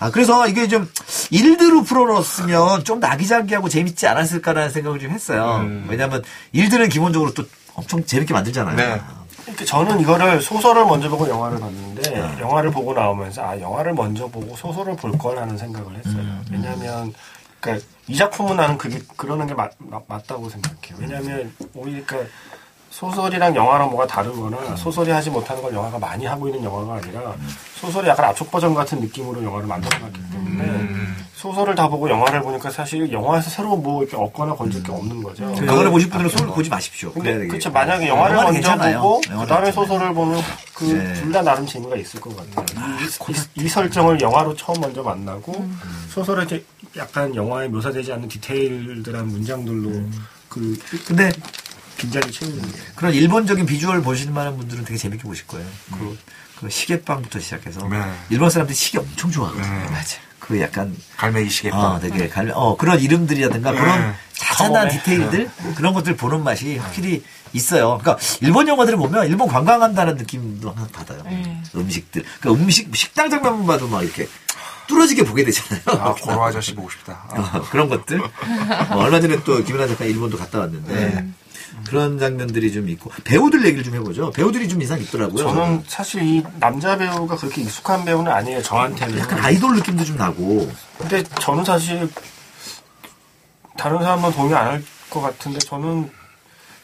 아, 그래서 이게 좀 일드로 풀어놓았으면 좀 나기자기하고 재밌지 않았을까라는 생각을 좀 했어요. 왜냐면 일들은 기본적으로 또 엄청 재밌게 만들잖아요. 네. 그러니까 저는 이거를 소설을 먼저 보고 영화를 봤는데 네. 영화를 보고 나오면서 아 영화를 먼저 보고 소설을 볼 거라는 생각을 했어요. 음, 왜냐하면 그러니까 이 작품은 나는 그게 그러는 게 맞, 다고 생각해요. 왜냐하면 오히려 그러니까 소설이랑 영화랑 뭐가 다르거나 소설이 하지 못하는 걸 영화가 많이 하고 있는 영화가 아니라 소설이 약간 압축 버전 같은 느낌으로 영화를 만들어놨기 때문에 소설을 다 보고 영화를 보니까 사실 영화에서 새로 뭐 이렇게 얻거나 건질 게 없는 거죠. 영화를 보실 분들은 소설 보지 마십시오. 근데 되겠- 만약에 영화를 먼저 괜찮아요. 보고 그다음에. 소설을 보면 그 네. 둘다 나름 재미가 있을 것 같아요. 이, 이- 이 설정을 영화로 처음 먼저 만나고 소설에 이렇게 약간 영화에 묘사되지 않는 디테일들한 문장들로 그 근데 빈자리 채우는 게. 그런 일본적인 비주얼 보시는 많은 분들은 되게 재밌게 보실 거예요. 그, 그 시계빵부터 시작해서 네. 일본 사람들이 시계 엄청 좋아하거든요. 네. 맞아. 그 약간 갈매기 시계빵. 어, 되게 갈, 어, 그런 이름들이라든가 그런 네. 자잘한 처음에. 디테일들 그런 것들 보는 맛이 확실히 있어요. 그러니까 일본 영화들을 보면 일본 관광한다는 느낌도 항상 받아요. 네. 음식들. 그러니까 음식 식당 장면만 봐도 막 이렇게 뚫어지게 보게 되잖아요. 아, 고로 아저씨 보고 싶다. 아. *laughs* 어, 그런 것들. 어, 얼마 전에 또 김연아 작가 일본도 갔다 왔는데 네. 그런 장면들이 좀 있고 배우들 얘기를 좀 해보죠. 배우들이 좀 인상 깊더라고요. 저는 사실 이 남자 배우가 그렇게 익숙한 배우는 아니에요. 저한테는. 약간 아이돌 느낌도 좀 나고 근데 저는 사실 다른 사람은 동의 안 할 것 같은데 저는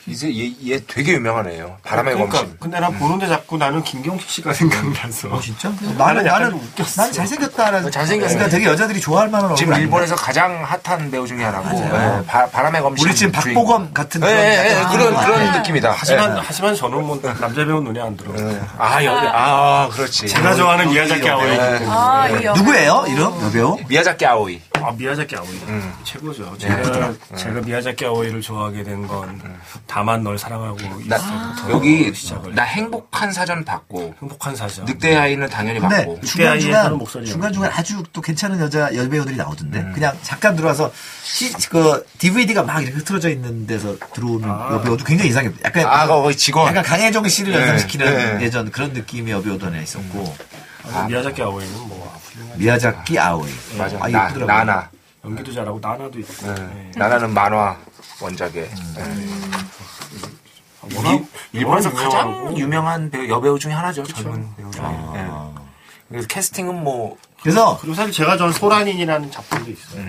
이제 얘, 얘 되게 유명한 애예요. 바람의 그러니까, 검심. 근데 난 보는데 자꾸 나는 김경식 씨가 *laughs* 생각나서. 어 진짜? 나는 나는 웃겼어. 난 잘생겼다라는 잘생겼어요. 그러니까 되게 여자들이 좋아할 만한 얼굴 지금? 일본에서 가장 핫한 배우 중에 하나고. 예, 바, 바람의 검심. 우리 지금 주인공. 박보검 같은 예, 예, 예, 약간 그런 아, 그런 네. 느낌이다. 하지만 예. 하지만 저는 뭐 남자 배우 눈에 안 들어. 예. 아 여기 아 그렇지. 제가 좋아하는 미야자키 아오이. 아. 누구예요? 이름 여배우? 미야자키 아오이. 아 미야자키 아오이 음. 최고죠. 제가 제가 미야자키 아오이를 좋아하게 된 건 다만 널 사랑하고 나 있어부터 여기 시작을. 나 행복한 사전 받고 행복한 사전. 늑대 아이는 당연히 근데 받고. 중간 중간 그런 목소리요. 중간 중간 아주 또 괜찮은 여자 여배우들이 나오던데 음. 그냥 잠깐 들어와서 시, 그 DVD가 막 이렇게 흐트러져 있는 데서 들어오는 여배우도 굉장히 이상해. 약간 아 거기 직원. 약간 강혜정 씨를 네, 연상시키는 네. 예전 그런 느낌의 여배우도 하나 있었고 아, 미야자키 아오이는 뭐 훌륭한 미야자키 아오이 맞아. 아, 나, 예쁘더라고요. 나나. 연기도 잘하고 나나도 있고. 예. 네. 나나는 만화 원작에. 음. 예. 워낙- 일- 일본에서 워낙 가장 유명하고. 유명한 배우, 여배우 중에 하나죠. 젊은 배우 중에. 아. 예. 그래서 캐스팅은 뭐 그래서 그리고 사실 제가 좋아하는 소란인이라는 작품도 있어요.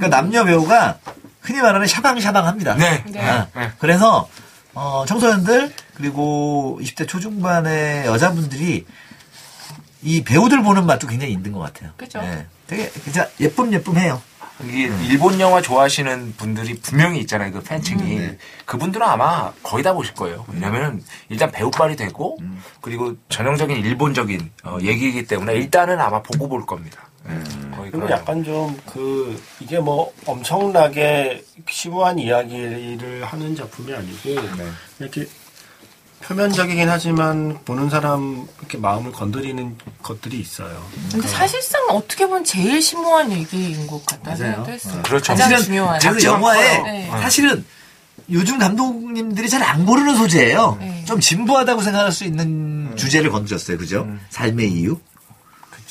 그 남녀 배우가 흔히 말하는 샤방샤방합니다. 네. 네. 아, 네. 그래서 어, 청소년들 그리고 20대 초중반의 여자분들이 이 배우들 보는 맛도 굉장히 있는 것 같아요. 그죠. 네. 되게 진짜 예쁨 예쁨해요. 이게 일본 영화 좋아하시는 분들이 분명히 있잖아요. 그 팬층이. 네. 그분들은 아마 거의 다 보실 거예요. 왜냐면은 일단 배우빨이 되고 그리고 전형적인 일본적인 어, 얘기이기 때문에 일단은 아마 보고 볼 겁니다. 예, 거의 그리고. 약간 좀 그 이게 뭐 엄청나게 심오한 이야기를 하는 작품이 아니고 네. 이렇게 표면적이긴 하지만 보는 사람 이렇게 마음을 건드리는 것들이 있어요. 근데 사실상 어떻게 보면 제일 심오한 얘기인 것 같다는. 생각도 했어요. 그렇죠. 가장 사실은 중요한. 그래서 작지만 영화에. 네. 사실은 요즘 감독님들이 잘 안 고르는 소재예요. 네. 좀 진부하다고 생각할 수 있는 주제를 건드렸어요. 그죠? 삶의 이유.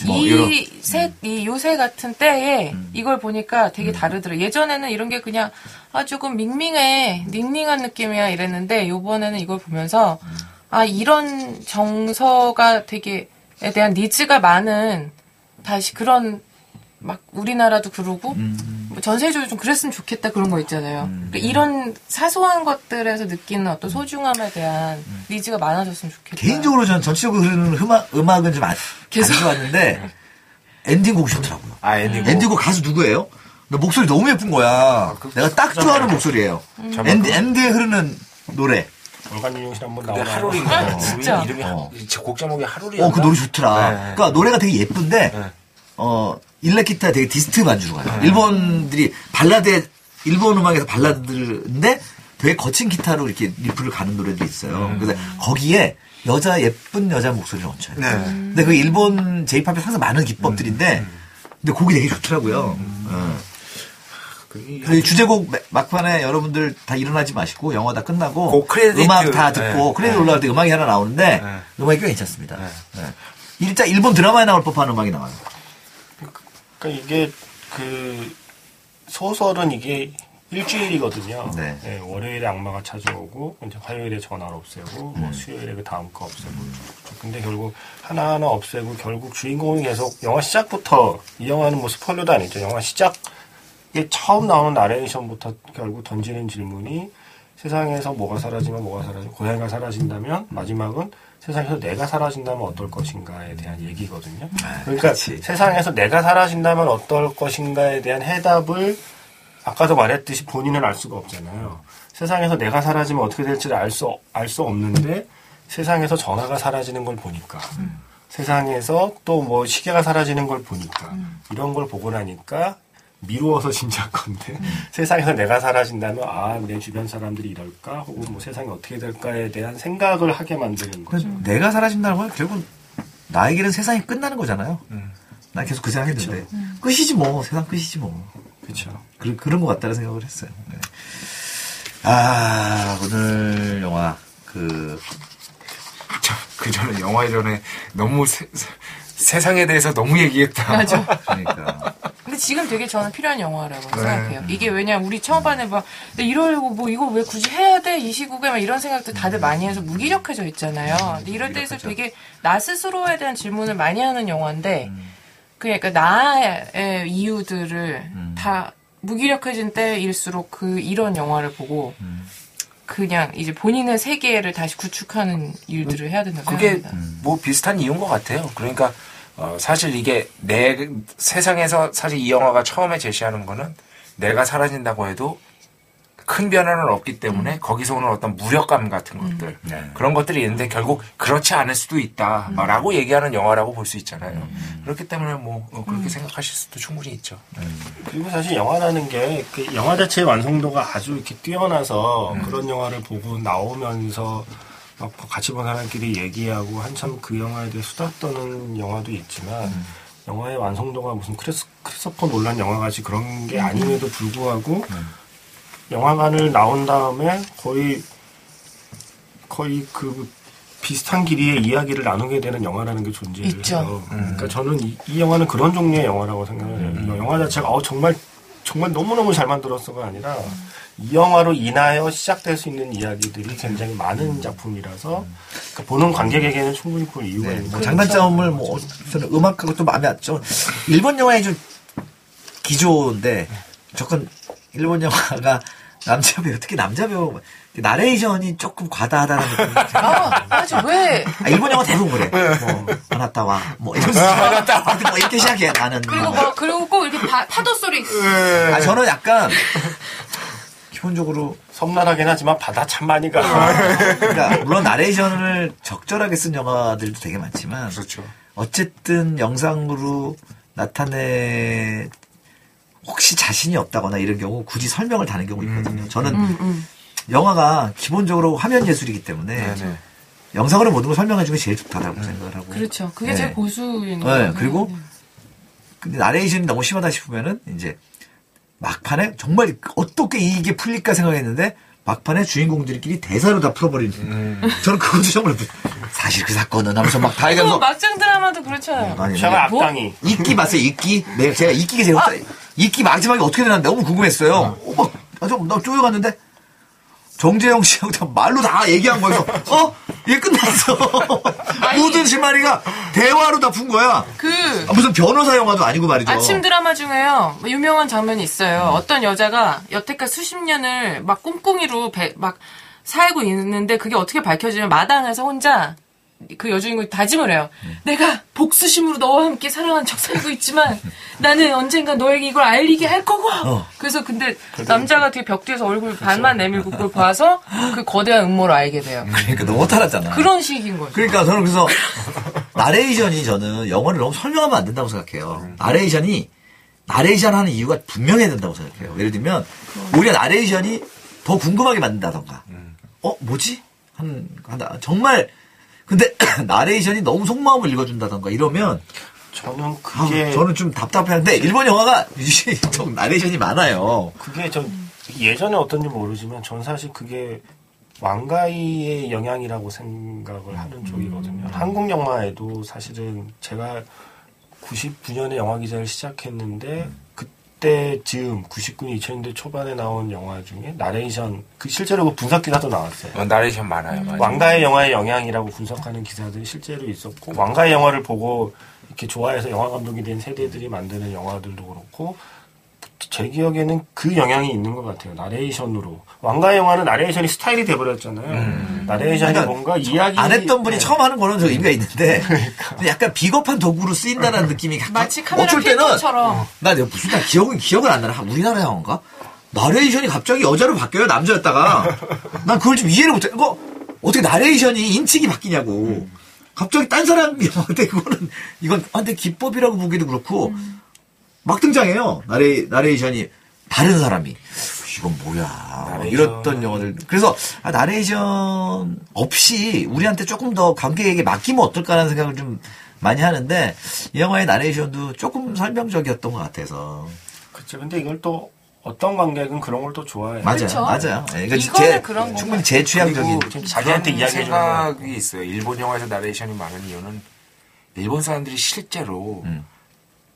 뭐이 세, 이 요새 같은 때에 이걸 보니까 되게 다르더라고요. 예전에는 이런 게 그냥 아, 조금 밍밍해, 닝닝한 느낌이야 이랬는데 요번에는 이걸 보면서 아, 이런 정서가 되게, 에 대한 니즈가 많은 다시 그런 막 우리나라도 그러고 뭐 전 세계적으로 좀 그랬으면 좋겠다 그런 거 있잖아요. 그러니까 이런 사소한 것들에서 느끼는 어떤 소중함에 대한 needs가 많아졌으면 좋겠다. 개인적으로 저는 전체적으로 흐르는 음악, 음악은 좀 안, 계속. 안 좋았는데 엔딩곡이 좋더라고요. 아, 엔딩곡. 엔딩곡 가수 누구예요? 나 목소리 너무 예쁜 거야. 내가 딱 좋아하는 목소리예요. end, end에 흐르는 노래. 월간 윤종신 한번 그게 나오나요? 하루히인가? 아, 진짜. 이름이 어. 하- 곡 제목이 하루히. 어, 그 노래 좋더라. 네. 그러니까 노래가 되게 예쁜데, 네. 어, 일렉기타 되게 dist 반주로 가요. 일본들이 발라드, 일본 음악에서 발라드인데 되게 거친 기타로 이렇게 riff를 가는 노래도 있어요. 그래서 거기에 여자, 예쁜 여자 목소리를 얹혀요. 네. 근데 그 일본 제이팝에 항상 많은 기법들인데, 근데 곡이 되게 좋더라고요. 어. 그 주제곡 마- 막판에 여러분들 다 일어나지 마시고 영화 다 끝나고. 음악 다 듣고 네. 크레딧 네. 올라갈 때 음악이 하나 나오는데 네. 음악이 꽤 괜찮습니다. 네. 일자 일본 드라마에 나올 법한 음악이 나와요. 그러니까 이게 그 소설은 이게 일주일이거든요. 네. 예, 월요일에 악마가 찾아오고 이제 화요일에 전화를 없애고 뭐 수요일에 그 다음 거 없애고. 근데 결국 하나하나 없애고 결국 주인공이 계속 영화 시작부터 이 영화는 뭐 스포일러도 아니죠. 영화 시작에 처음 나오는 나레이션부터 결국 던지는 질문이 세상에서 뭐가 사라지면 뭐가 사라지 고양이가 사라진다면 마지막은 세상에서 내가 사라진다면 어떨 것인가에 대한 얘기거든요. 그러니까 그치. 세상에서 내가 사라진다면 어떨 것인가에 대한 해답을 아까도 말했듯이 본인은 알 수가 없잖아요. 세상에서 내가 사라지면 어떻게 될지를 알 수 알 수 없는데 세상에서 전화가 사라지는 걸 보니까 세상에서 또 뭐 시계가 사라지는 걸 보니까 이런 걸 보고 나니까 미루어서 진짜 건데 음. 세상에서 내가 사라진다면 아 내 주변 사람들이 이럴까 혹은 뭐 세상이 어떻게 될까에 대한 생각을 하게 만드는 거죠. 그 내가 사라진다는 건 결국은 나에게는 세상이 끝나는 거잖아요. 음. 난 계속 그 생각했는데 끝이지 뭐 세상 끝이지 뭐 그렇죠. 그, 그런 것 같다는 생각을 했어요. 네. 아 오늘 영화 그 저, 그 전에 영화 이전에 너무 세, 상에 대해서 너무 얘기했다. 맞아. 그러니까 *laughs* 근데 지금 되게 저는 필요한 영화라고 네. 생각해요. 이게 왜냐 우리 처음반에 막 이러려고 뭐 이거 왜 굳이 해야 돼 이 시국에 막 이런 생각들 다들 많이 해서 무기력해져 있잖아요. 근데 이럴 때에서. 되게 나 스스로에 대한 질문을 많이 하는 영화인데 음. 그러니까 나의 이유들을 음. 다 무기력해진 때일수록 그 이런 영화를 보고 음. 그냥 이제 본인의 세계를 다시 구축하는 일들을 해야 된다고 그게 생각합니다. 뭐 비슷한 이유인 것 같아요. 그러니까 어, 사실 이게 내 세상에서 사실 이 영화가 처음에 제시하는 거는 내가 사라진다고 해도 큰 변화는 없기 때문에 거기서 오는 어떤 무력감 같은 것들 네. 그런 것들이 있는데 결국 그렇지 않을 수도 있다라고 얘기하는 영화라고 볼 수 있잖아요. 그렇기 때문에 뭐 어, 그렇게 생각하실 수도 충분히 있죠. 그리고 사실 영화라는 게 그 영화 자체의 완성도가 아주 이렇게 뛰어나서 음. 그런 영화를 보고 나오면서 막 같이 본 사람끼리 얘기하고 한참 그 영화에 대해 수다 떠는 영화도 있지만 음. 영화의 완성도가 무슨 크리스, 크리스토퍼 놀란 영화같이 그런 게 아님에도 불구하고 음. 영화관을 나온 다음에 거의 거의 그 비슷한 길이의 이야기를 나누게 되는 영화라는 게 존재해요. 있죠. 그러니까 저는 이, 이 영화는 그런 종류의 영화라고 생각을 해요. 이 영화 자체가 어, 정말 정말 너무너무 잘 만들었어가 아니라 이 영화로 인하여 시작될 수 있는 이야기들이 굉장히 많은 작품이라서 그러니까 보는 관객에게는 충분히 볼 이유가 네, 있는 뭐 거죠. 장단점을 뭐 저는 음악하고 또 마음에 안좀 일본 영화의 좀 기조인데 조금 일본 영화가 남자 배우 특히 남자 배우 나레이션이 조금 과다하다는 느낌이 *laughs* 들어요. 아, 맞아. 왜? 아, 일본 영화 대부분 그래. 뭐, 아나타와, 뭐, 이러면서. 아나타와. 뭐, 이렇게 시작해, 나는. 그리고 뭐, 그리고 꼭 이렇게 파, 파도 소리. 아, 저는 약간, 기본적으로, 섬나라긴 하지만 바다 참 많이 가. 그러니까, 물론 나레이션을 적절하게 쓴 영화들도 되게 많지만, 그렇죠. 어쨌든 영상으로 나타내, 혹시 자신이 없다거나 이런 경우 굳이 설명을 다는 경우 있거든요. 저는 음, 음. 영화가 기본적으로 화면 예술이기 때문에, 네네. 영상으로 모든 걸 설명해 주는 게 제일 좋다라고 생각을 하고. 그렇죠. 그게 네. 제일 고수인 네, 거예요. 그리고 근데 나레이션이 너무 심하다 싶으면은 이제 막판에 정말 어떻게 이게 풀릴까 생각했는데 막판에 주인공들끼리 대사로 다 풀어버리는. 음. 저는 그것도 정말 사실 그 사건은 하면서 막 다 얘기하면서 막장 드라마도 그렇잖아요. 아니, 샤가 뭐? 악당이. 이끼 봤어요 이끼. 내가 제가 이끼가 제일 없다. 이끼 마지막에 어떻게 되나 너무 궁금했어요. 어, 막, 아, 좀, 나 쪼여갔는데 정재영 씨하고 다 말로 다 얘기한 거여서 어? 이게 끝났어. 모든 실마리가 대화로 다 푼 거야. 그 아, 무슨 변호사 영화도 아니고 말이죠. 아침 드라마 중에요. 뭐 유명한 장면이 있어요. 어떤 여자가 여태까지 수십 년을 막 꿍꿍이로 배- 막 살고 있는데 그게 어떻게 밝혀지면 마당에서 혼자 그 여주인공이 다짐을 해요. 내가 복수심으로 너와 함께 사랑한 척 살고 있지만 나는 언젠가 너에게 이걸 알리게 할 거고. 어. 그래서 근데 남자가 뒤에 벽 뒤에서 얼굴 반만 내밀고 그걸 *laughs* 봐서 그 거대한 음모를 알게 돼요. 그러니까 너무 탈았잖아. 그런 식인 거죠. 그러니까 저는 그래서 나레이션이 저는 영화를 너무 설명하면 안 된다고 생각해요. 나레이션이 나레이션 하는 이유가 분명해야 된다고 생각해요. 예를 들면 오히려 나레이션이 더 궁금하게 만든다던가. 어 뭐지? 한 한다. 정말 근데 *coughs* 나레이션이 너무 속마음을 읽어준다던가 이러면 저는 아, 그게 저는 좀 답답해하는데 일본 영화가 좀 *laughs* 나레이션이 많아요. 그게 전 예전에 어떤지 모르지만 전 사실 그게 왕가이의 영향이라고 생각을 하는 쪽이거든요. 한국 영화에도 사실은 제가 99년에 영화 기자를 시작했는데 그 때 즈음 99년 2000년대 초반에 나온 영화 중에 나레이션 그 실제로 그 분석 기사도 나왔어요. 어, 나레이션 많아요. 맞아요. 왕가위 영화의 영향이라고 분석하는 기사들이 실제로 있었고 왕가위 영화를 보고 이렇게 좋아해서 영화 감독이 된 세대들이 만드는 영화들도 그렇고 제 기억에는 그 영향이 있는 것 같아요. 나레이션으로. 왕가위 영화는 나레이션이 스타일이 돼버렸잖아요. 나레이션이 그러니까 뭔가 이야기 안 했던 분이 네. 처음 하는 거는 저 의미가 있는데 근데 약간 비겁한 도구로 쓰인다는 *laughs* 느낌이 마치 카메라 어쩔 때는 필터처럼. 나 내가 무슨 나 기억은 기억을 안 나나 우리나라 영화인가? 나레이션이 갑자기 여자로 바뀌어요? 남자였다가? 난 그걸 좀 이해를 못해. 이거 어떻게 나레이션이 인칭이 바뀌냐고. 갑자기 딴 사람 영화인데 그거는 이건 아, 근데 기법이라고 보기도 그렇고 막 등장해요. 나레, 나레이션이 다른 사람이. 이건 뭐야. 나레이션. 이랬던 영화들. 그래서, 아, 나레이션 없이 우리한테 조금 더 관객에게 맡기면 어떨까라는 생각을 좀 많이 하는데, 이 영화의 나레이션도 조금 설명적이었던 것 같아서. 그치. 근데 이걸 또 어떤 관객은 그런 걸 또 좋아해요. 맞아요. 그쵸? 맞아요. 예, 이거는 제, 그런. 충분히 제 취향적인. 자기한테 그런 이야기해 주는 생각이 있어요. 일본 영화에서 나레이션이 많은 이유는 일본 사람들이 실제로 음.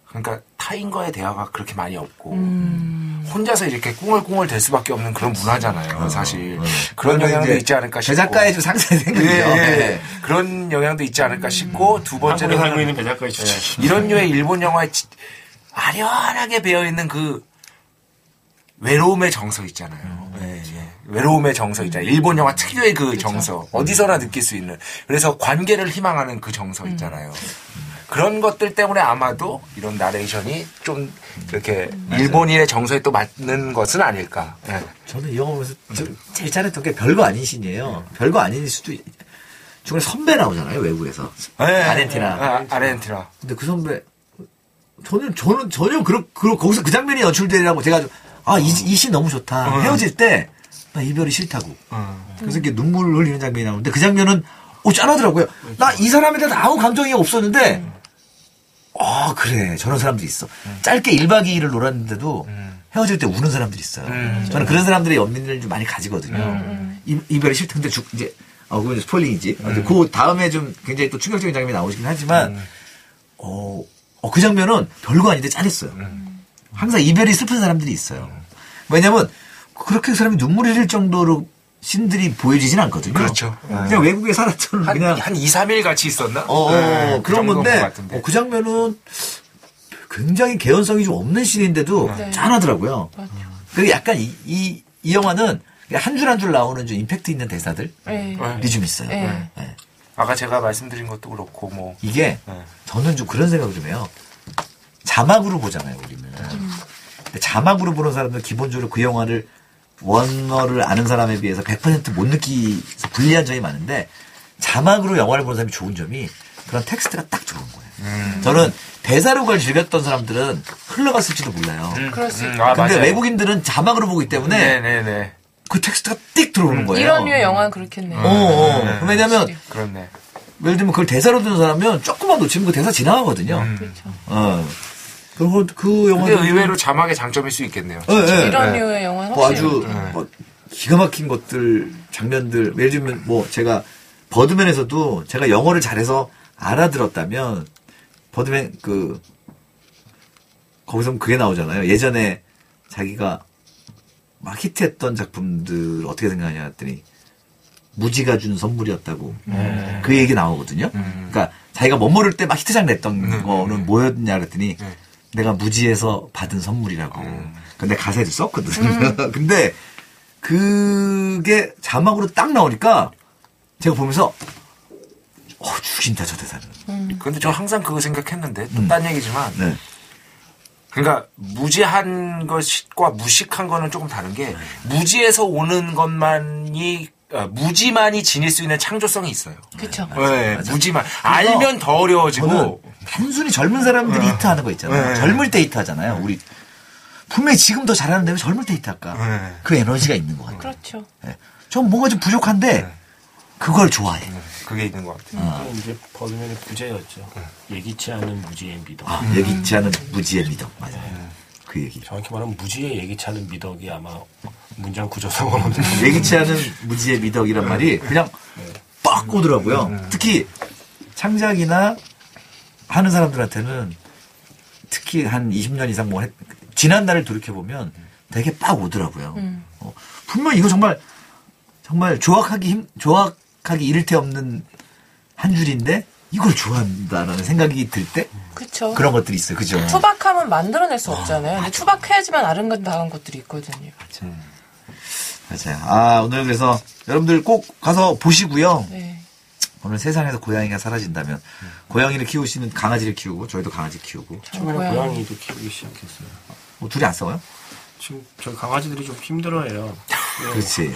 그러니까 타인과의 대화가 그렇게 많이 없고 음. 혼자서 이렇게 꿍얼꿍얼 될 수밖에 없는 그런 문화잖아요. 사실 그런 그러면 영향도 있지 않을까 싶고 제작가의 좀 상상이 생기죠. 예, 예. 예. 그런 영향도 있지 않을까 싶고 두 한국에 살고 있는 배작가의 추천. 이런 류의 일본 영화에 지- 아련하게 배어 있는 그 외로움의 정서 있잖아요. 예, 예. 외로움의 정서 있잖아요. 일본 영화 특유의 그 정서. 어디서나 느낄 수 있는. 그래서 관계를 희망하는 그 정서 있잖아요. 그런 것들 때문에 아마도 이런 나레이션이 좀 이렇게 일본인의 정서에 또 맞는 것은 아닐까. 예. 저는 이 영화 보면서 저- 제일 잘했던 게 별거 아닌 신이에요. 별거 아닌 수도 있- 중간에 선배 나오잖아요 외국에서 아르헨티나. 아, 아르헨티나. 근데 그 선배 저는 저는 전혀 그러, 그 거기서 그 장면이 연출되라고 제가 아이신 너무 좋다 헤어질 때 나 이별이 싫다고 그래서 이렇게 눈물 흘리는 장면이 나오는데 그 장면은 오 짠하더라고요. 나 이 사람에 대한 아무 감정이 없었는데 아 그래 저런 사람들이 있어. 짧게 1박 2일을 놀았는데도 헤어질 때 우는 사람들이 있어요. 저는 그런 사람들의 연민을 좀 많이 가지거든요. 이, 이별이 싫던데 죽 이제 어 그건 스포일링이지. 어, 그 다음에 좀 굉장히 또 충격적인 장면이 나오시긴 하지만 어, 어, 그 장면은 별거 아닌데 짠했어요. 항상 이별이 슬픈 사람들이 있어요. 왜냐면 그렇게 사람이 눈물이 흘릴 정도로 신들이 보여지진 않거든요. 그렇죠. 그냥 외국에 살았던 한, 그냥 한 2, 3일 같이 있었나? 어, 네, 그런 정도인 건데. 어, 그 장면은 굉장히 개연성이 좀 없는 신인데도 네. 짠하더라고요. 맞죠. 그리고 약간 이, 이, 이 영화는 한 줄 한 줄 나오는 좀 임팩트 있는 대사들이 네. 네. 좀 있어요. 네. 네. 아까 제가 말씀드린 것도 그렇고 뭐 이게 네. 저는 좀 그런 생각을 좀 해요. 자막으로 보잖아요, 우리는. 근데 자막으로 보는 사람들은 기본적으로 그 영화를 원어를 아는 사람에 비해서 100%못 느끼서 불리한 점이 많은데 자막으로 영화를 보는 사람이 좋은 점이 그런 텍스트가 딱 들어오는 거예요. 음. 저는 대사로 그걸 즐겼던 사람들은 흘러갔을지도 몰라요. 그럴 수 있- 아, 근데 맞아요. 외국인들은 자막으로 보기 때문에 네네네. 그 텍스트가 띡 들어오는 거예요. 이런 류의 영화는 그렇겠네요. 어, 어. 네. 왜냐면 그렇네. 예를 들면 그걸 대사로 듣는 사람은 조금만 놓치면 그 대사 지나가거든요. 그렇죠. 어. 그리고 그 영화 근데 의외로 자막의 장점일 수 있겠네요. 예, 예. 이런 네. 류의 영화는 뭐 아주 뭐 기가 막힌 것들 장면들 예를 들면 뭐 제가 버드맨에서도 제가 영어를 잘해서 알아들었다면 버드맨 그 거기서 그게 나오잖아요. 예전에 자기가 막 히트했던 작품들 어떻게 생각하냐 했더니 무지가 준 선물이었다고 그 얘기 나오거든요. 그러니까 자기가 뭐 모를 때 막 히트작 냈던 거는 뭐였냐 그랬더니 내가 무지에서 받은 선물이라고. 근데 가사에도 썼거든. *laughs* 근데 그게 자막으로 딱 나오니까 제가 보면서 어 죽인다 저 대사는. 근데 저 항상 그거 생각했는데 또딴 얘기지만 네. 그러니까 무지한 것과 무식한 거는 조금 다른 게 무지에서 오는 것만이 아, 무지만이 지닐 수 있는 창조성이 있어요. 그렇죠. 네, 무지만 알면 더 어려워지고 단순히 젊은 사람들이 히트하는 거 있잖아요. 네. 젊을 때 히트하잖아요. 우리 분명히 지금 더 잘하는데 왜 젊을 때 히트할까? 네. 그 에너지가 있는 것 같아요. 그렇죠. 예. 전 뭔가 좀 부족한데 그걸 좋아해. 그게 있는 것 같아요. 그건 이제 버드맨의 부재였죠. 예기치 않은 무지의 미덕. 아, 예기치 않은 무지의 미덕 맞아요. 그 얘기. 정확히 말하면 무지의 예기치 않은 미덕이 아마 문장 구조상으로는 *laughs* 예기치 않은 무지의 미덕이란 말이 그냥 빡 오더라고요. 특히 창작이나 하는 사람들한테는 특히 한 20년 이상 뭐 했, 지난 날을 돌이켜 보면 되게 빡 오더라고요. 어, 분명 이거 정말 정말 조악하기 힘 조악하기 이를 데 없는 한 줄인데 이걸 좋아한다라는 생각이 들 때 그렇죠. 그런 것들이 있어요. 그죠? 투박하면 만들어낼 수 없잖아요. 근데 투박해야지만 아름다운 것들이 있거든요. 맞아요. 아, 오늘 그래서 여러분들 꼭 가서 보시고요. 네. 오늘 세상에서 고양이가 사라진다면 고양이를 키우시는 강아지를 키우고 저희도 강아지 키우고 처음에는 고양이. 고양이도 키우기 시작했어요. 뭐 둘이 안 싸워요? 지금 저희 강아지들이 좀 힘들어해요. 예. *laughs* 그렇지.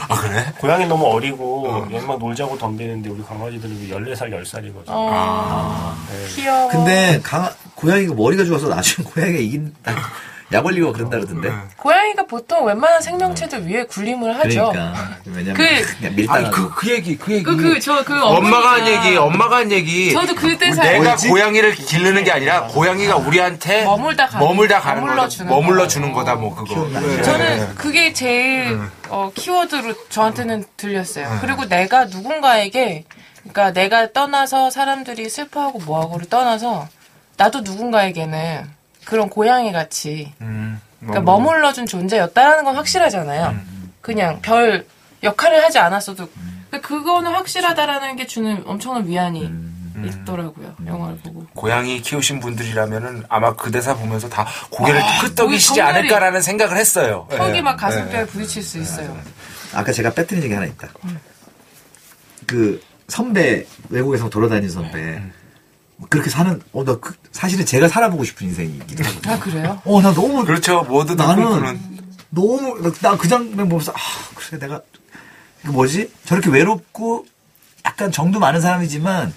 고양이 너무 어리고 얘만 놀자고 덤비는데 우리 강아지들은 14살, 10살이거든요. 어, 네. 귀여워. 근데 강 고양이가 머리가 좋아서 나중에 고양이가 이긴다. 약 올리고 그런다 그러던데. 고양이가 보통 웬만한 생명체들 위에 굴림을 하죠. 그러니까. 왜냐면 그- 밀당하고. 그그 얘기 그 얘기. 그, 그, 저, 그, 엄마가 한 얘기, 엄마가 한 얘기. 저도 그때 사 내가 뭐였지? 고양이를 기르는 게 아니라 고양이가 우리한테 머물다 가는 머물다 가는 머물러 거다. 주는 머물러. 주는 거다 뭐 그거. 네. 저는 그게 제일 어, 키워드로 저한테는 들렸어요. 그리고 내가 누군가에게 그러니까 내가 떠나서 사람들이 슬퍼하고 뭐하고를 떠나서 나도 누군가에게는 그런 고양이 같이 음, 그러니까 머물러준 존재였다라는 건 확실하잖아요. 그냥 별 역할을 하지 않았어도 그러니까 그거는 확실하다라는 게 주는 엄청난 위안이 있더라고요. 영화를 보고. 고양이 키우신 분들이라면은 아마 그 대사 보면서 다 고개를 아, 끄덕이시지 않을까라는 생각을 했어요. 턱이 예. 막 가슴뼈에 부딪힐 수 있어요. 아까 제가 빼뜨린 얘기 하나 있다. 그 선배 외국에서 돌아다니는 선배 그렇게 사는 어 나 그, 사실은 제가 살아보고 싶은 인생이기도 하고. 아 그래요? 어 나 너무 그렇죠. 모두 다 나는. 너무 나 그 장면 보면서 아 그래 내가 그 뭐지 저렇게 외롭고 약간 정도 많은 사람이지만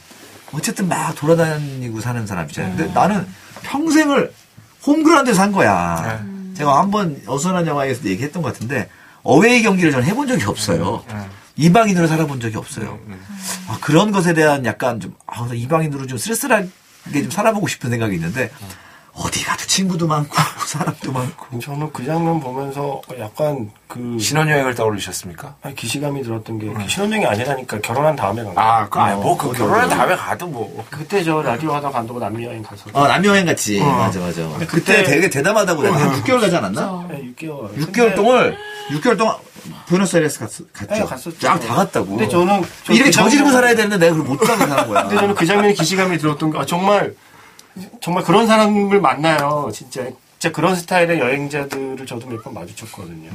어쨌든 막 돌아다니고 사는 사람이잖아요. 근데 나는 평생을 홈그라운드에 산 거야. 제가 한번 어선한 영화에서 얘기했던 것 같은데 어웨이 경기를 저는 해본 적이 없어요. 이방인으로 살아본 적이 없어요. 아, 그런 것에 대한 약간 좀 아, 나 이방인으로 좀 쓸쓸하게 좀 살아보고 싶은 생각이 있는데 어디 가도 친구도 많고 *laughs* 사람도 많고 저는 그 장면 보면서 약간 그 신혼여행을 떠올리셨습니까? 아니, 기시감이 들었던 게 신혼여행이 아니라니까 결혼한 다음에 간 거예요. 아, 그, 아니, 뭐, 그 어디, 결혼한. 다음에 가도 뭐. 그때 저 라디오 하다 간다고 남미 여행 갔었죠. 어, 남여행 같이. 맞아, 맞아. 그때, 그때- 되게 대담하다고 그래. 한 6개월 가지 않았나? 네, 6개월. 6개월 동안, 6개월 동안, 부에노스아이레스 갔, 갔죠. 네, 갔었죠. 쫙 다 갔다고. 근데 저는 저 이렇게 그 저지르고 살아야 되는데 내가 그걸 못 가고 사는 거야. 근데 저는 그 장면에 기시감이 들었던 게 아, 정말 정말 그런 사람을 만나요. 진짜 진짜 그런 스타일의 여행자들을 저도 몇 번 마주쳤거든요.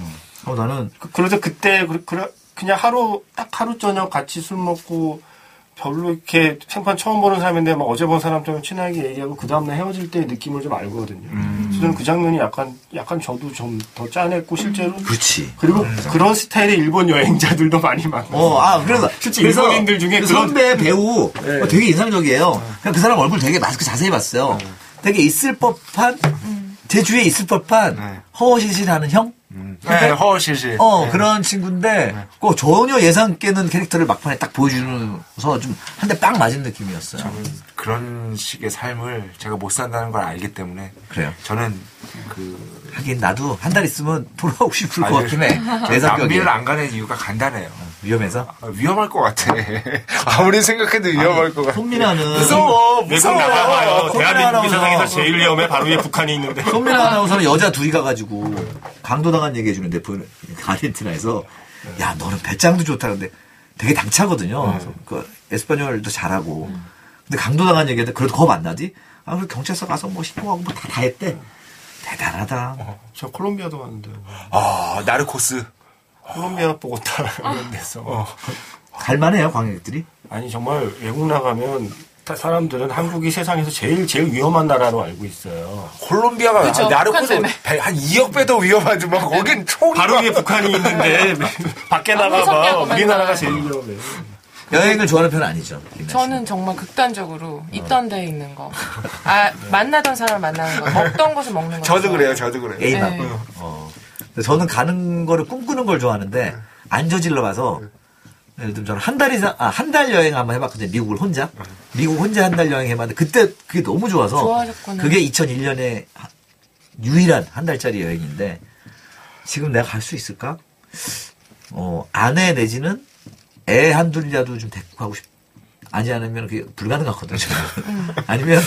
어, 나는, 그, 그래서 그때 그, 그, 그냥 하루 딱 하루 저녁 같이 술 먹고 별로 이렇게 생판 처음 보는 사람인데 막 어제 본 사람처럼 친하게 얘기하고 그 다음날 헤어질 때 느낌을 좀 알거든요. 그래서 저는 그 장면이 약간 약간 저도 좀 더 짠했고 실제로 그렇지. 그리고 그런 스타일의 일본 여행자들도 많이 만나요. 어, 아, 그래서. *laughs* 실제 그래서 일본인들 중에 그 그런- 선배 배우 네. 어, 되게 인상적이에요. 그냥 그 사람 얼굴 되게 마스크 자세히 봤어요. 되게 있을 법한, 제 주위에 있을 법한 네. 허허실실하는 형? 네, 허실실. 어, 그런 친구인데, 그 전혀 예상 깨는 캐릭터를 막판에 딱 보여주면서 좀 한 대 빵 맞은 느낌이었어요. 그런 식의 삶을 제가 못 산다는 걸 알기 때문에. 그래요. 저는 그. 하긴 나도 한 달 있으면 돌아오고 싶을 것 아니, 같긴 해. 내 성격이. 남미를 안 가는 이유가 간단해요. 위험해서. 아, 위험할 것 같아. *laughs* 아무리 생각해도 위험할 것 같아. 손민아는 무서워, 무서워. 나가봐요. 대한민국. 세상에서 제일 위험해 바로 위에 북한이 있는데. 손민아 아나운서는 여자 둘이 가가지고 강도 당한 얘기 해주는데 그 아르헨티나에서 야 너는 배짱도 좋다 근데 되게 당차거든요. 그래서 그 에스파뇰도 잘하고 근데 강도 당한 얘기했는데 그래도 겁 안 나지? 아 그래 경찰서 가서 뭐 신고하고 뭐 다 다 했대. 대단하다. 저 콜롬비아도 갔는데 아, 나르코스. 콜롬비아 보고타 *laughs* 이런 데서 갈만해요 관객들이. 아니 정말 외국 나가면 다 사람들은 한국이 세상에서 제일 제일 위험한 나라로 알고 있어요. 콜롬비아가 북한 때문에. 배- 한 2억 배도 위험하지 막 거긴 총이 바로 막- 위에 북한이 있는데 *laughs* 밖에 나가봐 무섭냐고 우리나라가. 제일 위험해. 여행을 좋아하는 편은 아니죠. 저는 정말 극단적으로 있던 데에 있는 거. 아, 만나던 사람 만나는 거. 먹던 것을 먹는 거. 저도 그래요, 저도 그래요. 에이만. 네. 어. 저는 가는 거를 꿈꾸는 걸 좋아하는데 안 저질러 봐서 예를 들면 저는 한 달 이상 아한 달 여행 한번 해봤거든요. 미국을 혼자 미국 혼자 한 달 여행 해봤는데 그때 그게 너무 좋아서 좋아하셨구나. 그게 2001년에 유일한 한 달짜리 여행인데 지금 내가 갈 수 있을까? 어 아내 내지는 애 한둘이라도 좀 데리고 가고 싶. 아니 않으면 그게 불가능하거든요. 저는. *laughs* 아니면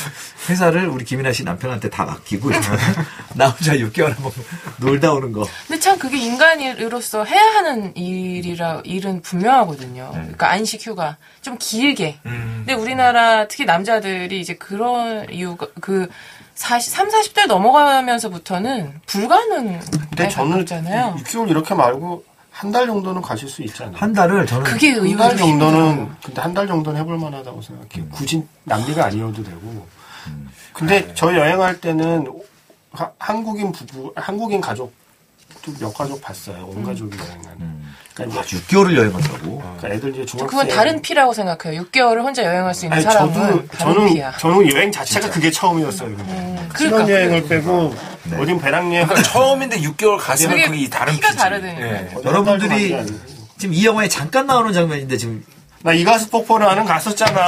회사를 우리 김이나 씨 남편한테 다 맡기고 *laughs* 나 혼자 6개월 한번 놀다 오는 거. 근데 참 그게 인간으로서 해야 하는 일이라 일은 분명하거든요. 그러니까 안식 휴가 좀 길게. 근데 우리나라 특히 남자들이 이제 그런 이유가 그 40, 3, 40대 넘어가면서부터는 불가능. 근데 저는 있잖아요. 6개월 이렇게 말고 한 달 정도는 가실 수 있잖아요. 한 달을 저는 그게 한 달 정도는. 근데 한 달 정도는 해볼 만하다고 생각해요. 굳이 남미가 아니어도 되고. 근데 저 여행할 때는 하- 한국인 부부, 한국인 가족 가족도 몇 가족 봤어요. 온 가족이 여행하는. 그러니까 아, 이제 6개월을 여행한다고. 그러니까 애들 이제 중학생. 그건 다른 피라고 생각해요. 6개월을 혼자 여행할 수 있는 아니, 사람은 저도 다른 저는 피야. 저는 여행 자체가 그게 처음이었어요. 근데. 그러니까. 신혼여행을 빼고 어딘 배낭여행 그러니까 처음인데 6개월 갔으면 그게 그게 다른 피가 피지. 다르다니까. 예. 여러분들이 지금 이 영화에 잠깐 나오는 장면인데 지금 나 이과수 폭포를 하는 갔었잖아.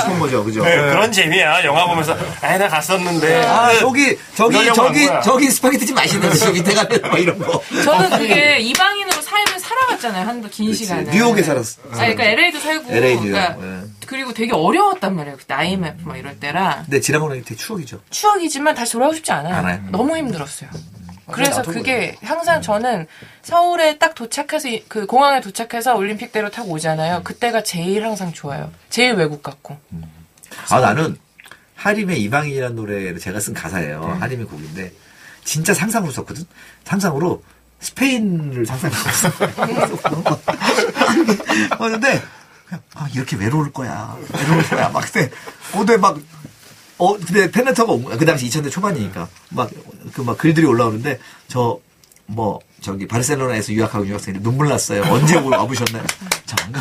싶은 거죠, 그죠? 네, 그런 재미야. 영화 보면서 아이 나 갔었는데. 아, 저기, 저기, 저기, 한. 저기 스파게티 집 맛있는데, 저 밑에 가면 뭐 이런 거. 저는 그게 이방인으로 삶을 살아갔잖아요. 한도 긴 시간을. 뉴욕에 살았어. 아, 그러니까 LA도 살고. LA 뉴욕. 그러니까 예. 그리고 되게 어려웠단 말이에요. 그때 IMF 막 이럴 때라. 근데 게 되게 추억이죠. 추억이지만 다시 돌아오고 싶지 않아요. 않아요. 너무 힘들었어요. 그래서 나도 그게 항상 저는 서울에 딱 도착해서 이- 그 공항에 도착해서 올림픽대로 타고 오잖아요. 그때가 제일 항상 좋아요. 제일 외국 같고. 아, 나는 하림의 이방인이라는 노래를 제가 쓴 가사예요. 하림의 곡인데, 진짜 상상으로 썼거든? 상상으로 스페인을 상상하고 있어. *laughs* 그런데, 아, 이렇게 외로울 거야. 외로울 거야. 막, 그때, 어데 막, 어, 근데 팬레터가 온 거야. 그 당시 2000대 초반이니까. 막, 그 막 글들이 올라오는데, 저, 뭐, 저기, 바르셀로나에서 유학하고 유학생이 눈물 났어요. 언제 올- 와보셨나요? 저안 가.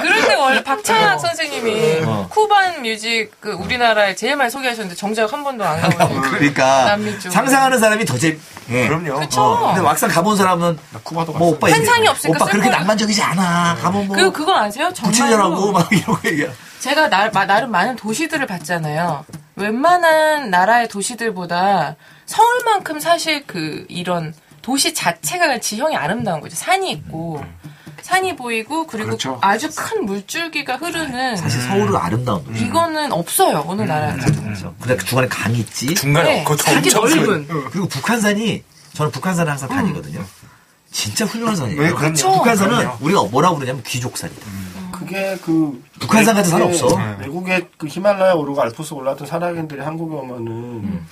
그럴 때 원래 박찬학 선생님이 어. 쿠반 뮤직 그 우리나라에 제일 많이 소개하셨는데 정작 한 번도 안 가보고. *laughs* 그러니까. 상상하는 사람이 더 재. 예. 그럼요. 그쵸. 어, 근데 막상 가본 사람은 쿠바도 뭐 오빠 환상이 이제, 없으니까 오빠 그렇게. 낭만적이지 않아. 가면 뭐 그리고 그거 아세요? 부친절하고 정말로 막 이러고 얘기야. 제가 나, 마- 나름 많은 도시들을 봤잖아요. 웬만한 나라의 도시들보다 서울만큼 사실 그 이런 도시 자체가 지형이 아름다운 거죠. 산이 있고 산이 보이고 그리고 그렇죠. 아주 큰 물줄기가 흐르는 사실 서울은 아름다운 도시. 이거는 없어요 어느 나라에서. 그렇죠. 근데 그 중간에 강이 있지. 중간에 네, 그거 되게 엄청 넓은. 그리고 북한산이 저는 북한산을 항상 다니거든요. 진짜 훌륭한 산이에요. 네, 그럼요. 그쵸. 북한산은 그럼요. 우리가 뭐라고 부르냐면 귀족산이다. 그게 그 북한산 같은 산 없어. 외국에 그 히말라야 오르고 알프스 올라왔던 산악인들이 한국에 오면은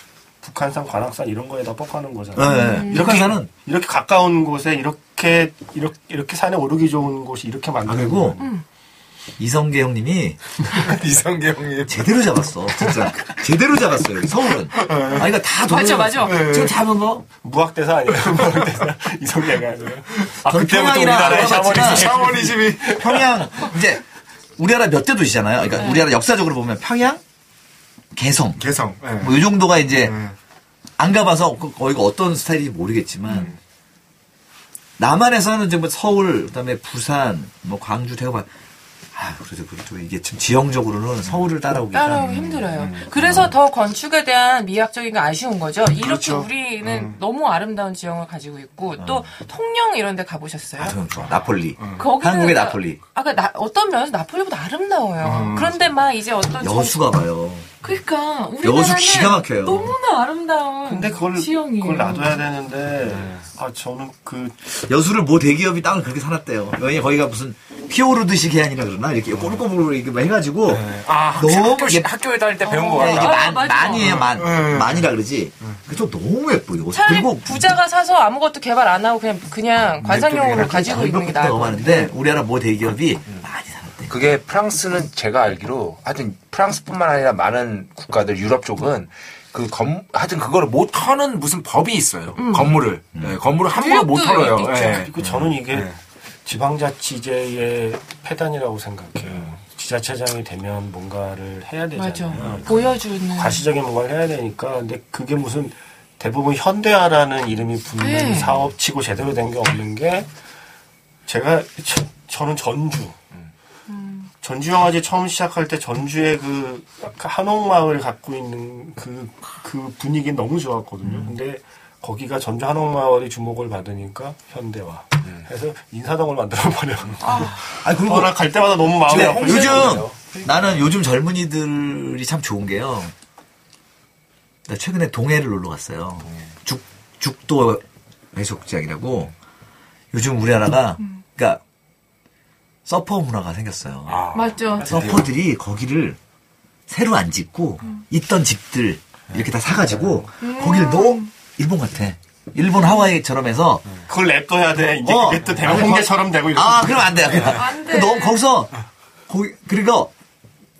북한산, 관악산 이런 거에다 뻑하는 거잖아요. 네, 음. 이렇게 산은 이렇게 가까운 곳에 이렇게 이렇게 이렇게 산에 오르기 좋은 곳이 이렇게 아, 많다고. 그리고 이성계 형님이 *laughs* 이성계 형님. 제대로 잡았어. 진짜 제대로 잡았어요. 서울은. 아, 그러니까 다 맞아, 맞아. 지금 잡은 거 무학대사 아니에요? *laughs* 무학대사 이성계가 아니라. 아전 그때부터 평양이나 우리나라의 샤머니즘. *laughs* 샤머니즘이. 평양 이제 우리나라 몇 대 도시잖아요. 그러니까 네. 우리나라 역사적으로 보면 평양, 개성 개성. 예. 뭐이 정도가 이제 예. 안 가봐서 그- 거기가 어떤 스타일인지 모르겠지만 남한에서는 이제 뭐 서울 그다음에 부산 뭐 광주 대구만 아 그래도 그래도 이게 좀 지형적으로는 서울을 따라오기가 따라오기 힘들어요. 그래서 더 건축에 대한 미학적인 게 아쉬운 거죠. 이렇게 그렇죠. 우리는 너무 아름다운 지형을 가지고 있고 또 통영 이런 데 가보셨어요? 아, 좋아. 나폴리 거기는 한국의 나- 나폴리 아까 나- 어떤 면에서 나폴리보다 아름다워요. 그런데 막 이제 어떤 여수가 봐요. 그러니까 우리나라는 여수 기가 막혀요. 너무나 아름다운 근데 그걸 지형이에요. 그걸 놔둬야 되는데 아 저는 그 여수를 모 대기업이 땅을 그렇게 사놨대요. 왜냐 거기가 무슨 피오르드식 해안이라 그러나 이렇게 꼬불꼬불 이렇게 막 해가지고 아, 너무 너무 학교, 예- 학교에 다닐 때 배운 어, 거 네, 이게 같다. 아, 만, 맞아. 만이에요, 만. 음. 만이라 그러지. 그좀 너무 예뻐요. 차라리 그리고 부자가 사서 아무것도 개발 안 하고 그냥 그냥 관상용으로 가지고 있는 게 나을 것 많은데 우리나라 모 대기업이 많이. 그게 프랑스는 제가 알기로 하여튼 프랑스뿐만 아니라 많은 국가들 유럽 쪽은 그 건, 하여튼 그거를 못 터는 무슨 법이 있어요. 건물을. 예, 건물을 함부로 못 털어요. 예. 그리고 저는 이게 네. 지방자치제의 폐단이라고 생각해요. 지자체장이 되면 뭔가를 해야. 되잖아요. 보여주는 과시적인 뭔가를 해야 되니까 근데 그게 무슨 대부분 현대화라는 이름이 붙는 네. 사업치고 제대로 된 게 없는 게 제가 저, 저는 전주 전주 영화제 처음 시작할 때 전주의 그 한옥마을 갖고 있는 그, 그 분위기 너무 좋았거든요. 근데 거기가 전주 한옥마을이 주목을 받으니까 현대화. 해서 인사동을 만들어버려. *laughs* 아, 그리고 어, 나갈 때마다 너무 마음이 아프고 요즘 나는 요즘 젊은이들이 참 좋은 게요. 나 최근에 동해를 놀러 갔어요. 죽 죽도 해수욕장이라고 요즘 우리나라가 그러니까 서퍼 문화가 생겼어요. 아, 맞죠. 서퍼들이 거기를 새로 안 짓고 있던 집들 이렇게 다 사가지고 거기를 너무 일본 같아. 일본 하와이처럼 해서 그걸 냅둬야 돼. 이제 어. 그게 또 대형 홍대처럼 되고 이렇게. 아, 그럼 안 돼요. 그럼. 안 돼. 너무 거기서, 거기, 그리고,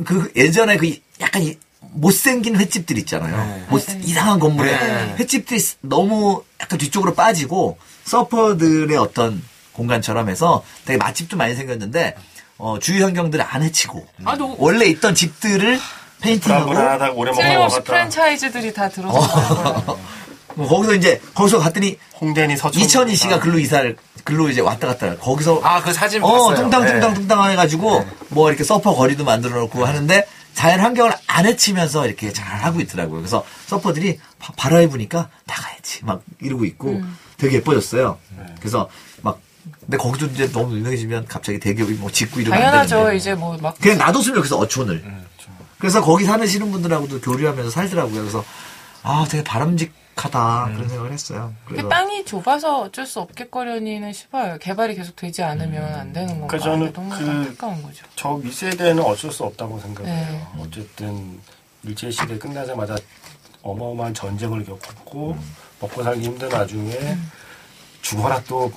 그 예전에 그 약간 이 못생긴 횟집들 있잖아요. 네. 못- 이상한 건물에 네. 횟집들이 너무 약간 뒤쪽으로 빠지고 서퍼들의 어떤 공간처럼 해서 되게 맛집도 많이 생겼는데 어, 주위 환경들을 안 해치고 아, 너무- 원래 있던 집들을 페인팅하고 불안불안하다가 오래 틀림없이 먹어봤다. 프랜차이즈들이 다 들어서 *laughs* 뭐 거기서 이제 거기서 갔더니 홍대니 서천. 이천희 씨가 글로 이사를 글로 이제 왔다 갔다 거기서 아, 그 사진 어 봤어요. 뚱땅뚱땅 네. 뚱땅 해가지고 뭐 이렇게 서퍼 거리도 만들어 놓고 하는데 자연 환경을 안 해치면서 이렇게 잘 하고 있더라고요. 그래서 서퍼들이 바- 바람이 부니까 나가야지 막 이러고 있고 음. 되게 예뻐졌어요. 그래서 막 근데 거기도 이제 너무 유명해지면 갑자기 대기업이 뭐 짓고 이러면 안 당연하죠. 되는데 이제 뭐 막 그냥 놔뒀으면 좋겠어 어촌을. 그래서 거기 사시는 분들하고도 교류하면서 살더라고요. 그래서 아 되게 바람직하다 그런 생각을 했어요. 그 그래서 땅이 좁아서 어쩔 수 없겠거려니는 싶어요. 개발이 계속 되지 않으면 안 되는 건가. 그러니까 저는 너무 그- 안타까운 거죠. 저 윗세대는 어쩔 수 없다고 생각해요. 네. 어쨌든 일제 시대 끝나자마자 어마어마한 전쟁을 겪었고 먹고 살기 힘든 와중에 죽어라 또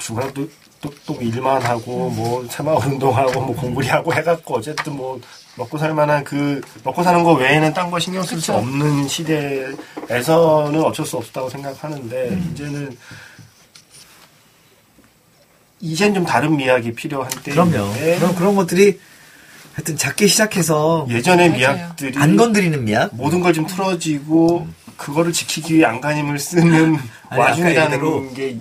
죽어라 또, 또, 또 일만 하고 뭐 새마을 운동하고 뭐 공부리 하고 해갖고 어쨌든 뭐 먹고 살 만한 그 먹고 사는 거 외에는 딴 거 신경 쓸 수. 없는 시대에서는 어쩔 수 없다고 생각하는데 음. 이제는 이젠 좀 다른 미학이 필요한 그럼요. 때인데 그런 그런 것들이 하여튼 작게 시작해서 예전의 맞아요. 미학들이 안 건드리는 미약. 모든 걸 좀 틀어지고 그거를 지키기 위해 안간힘을 쓰는 *laughs* 와중이라는 게 이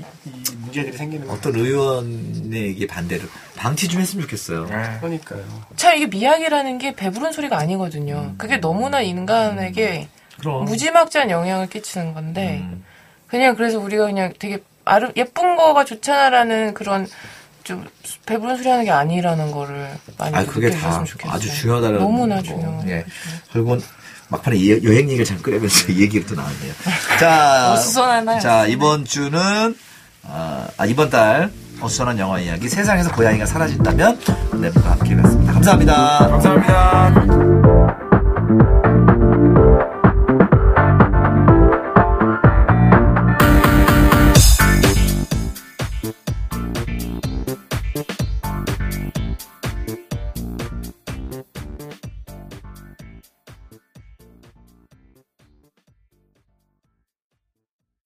문제들이 생기는 거예요. 어떤 의원에게 반대를 방치 좀 했으면 좋겠어요. 네. 그러니까요. 참 이게 미학이라는 게 배부른 소리가 아니거든요. 음. 그게 너무나 인간에게 그럼. 무지막지한 영향을 끼치는 건데 음. 그냥 그래서 우리가 그냥 되게 아름 예쁜 거가 좋잖아라는 그런 좀 배부른 소리 하는 게 아니라는 거를 많이 아 그게 다 좋겠어요. 아주 중요하다는 너무나 거. 중요해요. 예. 결국은 막판에 예- 여행 얘기를 잘 끄려면서 이 얘기가 또 나왔네요. 자? 자 이번 주는 아, 아, 이번 달 어수선한 영화 이야기 세상에서 고양이가 사라진다면 랩과 함께 봤습니다. 감사합니다. 감사합니다.